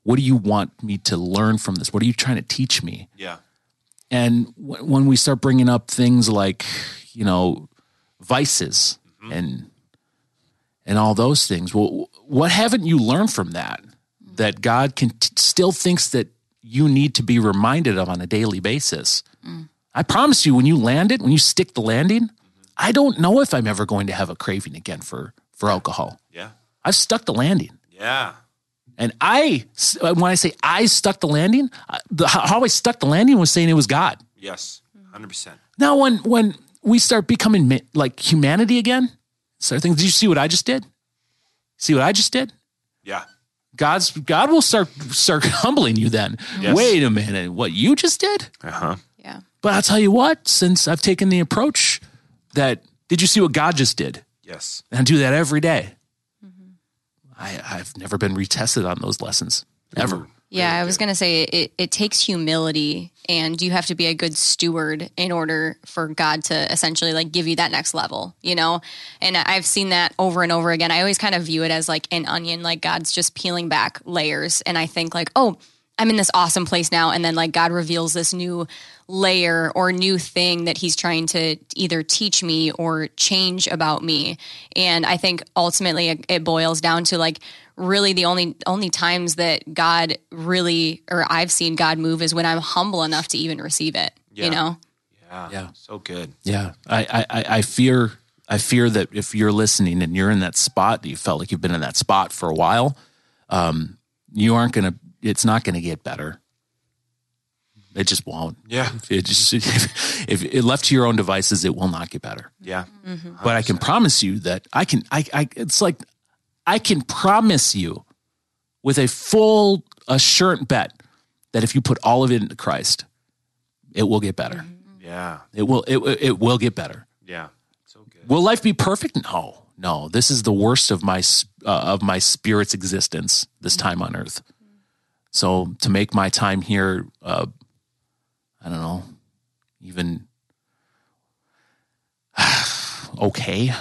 What do you want me to learn from this? What are you trying to teach me?" Yeah. And w- when we start bringing up things like, you know, vices mm-hmm. and and all those things, well, what haven't you learned from that? That God can t- still thinks that you need to be reminded of on a daily basis. Mm. I promise you, when you land it, when you stick the landing, mm-hmm. I don't know if I'm ever going to have a craving again for for alcohol. Yeah. I've stuck the landing. Yeah. And I, when I say I stuck the landing, uh, the, how I stuck the landing was saying it was God. Yes. 100%. Now, when when we start becoming like humanity again, start thinking, did you see what I just did? See what I just did? Yeah. God's God will start start humbling you then. Yes. Wait a minute, what you just did? Uh huh. Yeah. But I'll tell you what, since I've taken the approach that did you see what God just did? Yes. And I do that every day. Mm-hmm. I, I've never been retested on those lessons. Ever. Yeah, I was going to say it, it takes humility and you have to be a good steward in order for God to essentially like give you that next level, you know? And I've seen that over and over again. I always kind of view it as like an onion, like God's just peeling back layers. And I think like, oh, I'm in this awesome place now. And then like God reveals this new layer or new thing that he's trying to either teach me or change about me. And I think ultimately it, it boils down to like really the only only times that God really or I've seen God move is when I'm humble enough to even receive it. Yeah. You know? Yeah. Yeah. So good. Yeah. I, I, I I fear I fear that if you're listening and you're in that spot, you felt like you've been in that spot for a while, um, you aren't gonna it's not gonna get better. It just won't. Yeah. It just if, if it left to your own devices, it will not get better. Yeah. Mm-hmm. But I can promise you that I can I, I it's like I can promise you with a full assurant bet that if you put all of it into Christ, it will get better. Mm-hmm. Yeah. It will it, it will get better. Yeah. So good. Will life be perfect? No. No. This is the worst of my uh, of my spirit's existence this mm-hmm. time on earth. So to make my time here uh I don't know, even okay.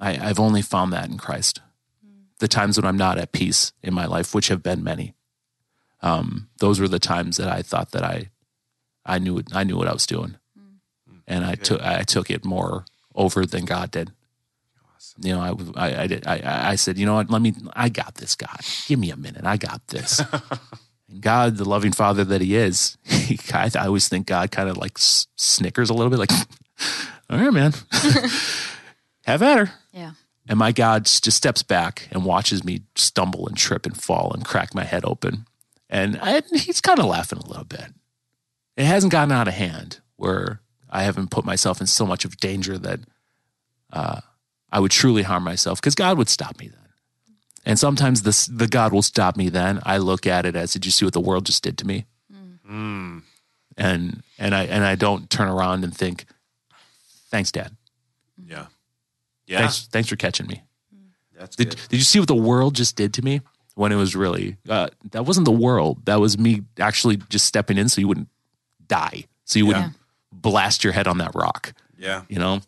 I, I've only found that in Christ. The times when I'm not at peace in my life, which have been many, um, those were the times that I thought that I, I knew I knew what I was doing, and I took I took it more over than God did. You know, I, I, I did I, I said, you know what? Let me. I got this, God. Give me a minute. I got this. and God, the loving Father that He is, he, I, I always think God kind of like snickers a little bit, like, all right, man, have at her. Yeah. And my God just steps back and watches me stumble and trip and fall and crack my head open. And I, he's kind of laughing a little bit. It hasn't gotten out of hand where I haven't put myself in so much of danger that uh, I would truly harm myself because God would stop me then. And sometimes this, the God will stop me then. I look at it as, did you see what the world just did to me? Mm. And, and, I, and I don't turn around and think, thanks, Dad. Yeah. Yeah. Thanks, thanks for catching me. That's Did, good. did you see what the world just did to me when it was really uh, that wasn't the world that was me actually just stepping in so you wouldn't die so you wouldn't blast your head on that rock Yeah. you know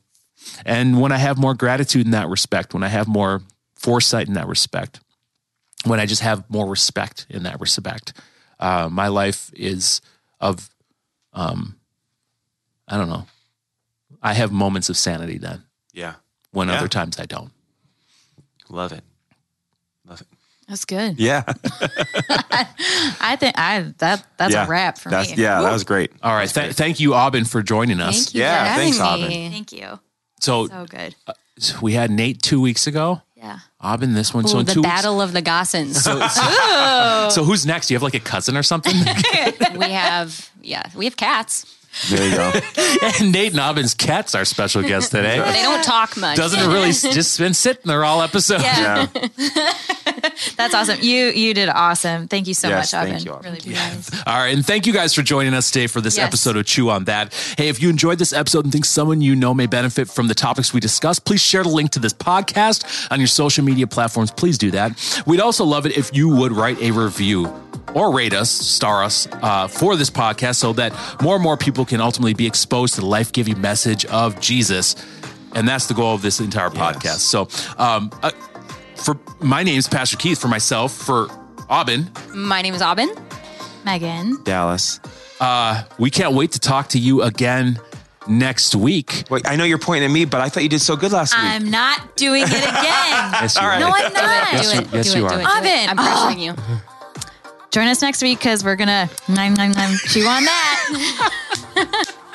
and when i have more gratitude in that respect when i have more foresight in that respect when i just have more respect in that respect uh, my life is of um i don't know i have moments of sanity then Yeah. when Yeah. other times i don't Love it. Love it. That's good. Yeah. I think I that that's yeah. a wrap for That's, me. Yeah, that was great. all right th- thank you aubin for joining us Thank you Yeah, for thanks, me. Thank you. So So good. Uh, we had Nate two weeks ago. Yeah. Aubin this one. so Ooh, in the two battle of the Gossens. Weeks, so who's next? Do you have like a cousin or something? we have, yeah, we have cats. There you go. and Nate and Aubin's cat's our special guest today. They don't talk much. Doesn't really just been sitting there all episode. Yeah. Yeah. That's awesome. You you did awesome. Thank you so Yes, much, thank Aubin. you, Aubin. Really nice. All right, and thank you guys for joining us today for this Yes. episode of Chew on That. Hey, if you enjoyed this episode and think someone you know may benefit from the topics we discussed, please share the link to this podcast on your social media platforms. Please do that. We'd also love it if you would write a review or rate us, star us uh, for this podcast so that more and more people can ultimately be exposed to the life giving message of Jesus. And that's the goal of this entire podcast. So, um, uh, for my name's Pastor Keith, for myself, for Aubin, My name is Aubin. Megan. Dallas. we can't wait to talk to you again next week. Wait, I know you're pointing at me, but I thought you did so good last week. I'm not doing it again. Yes, you All right. no, I'm not. Yes, do you- it. yes, do you it, are. Do it, do it. I'm pressuring you. Join us next week because we're nine nine chew on that.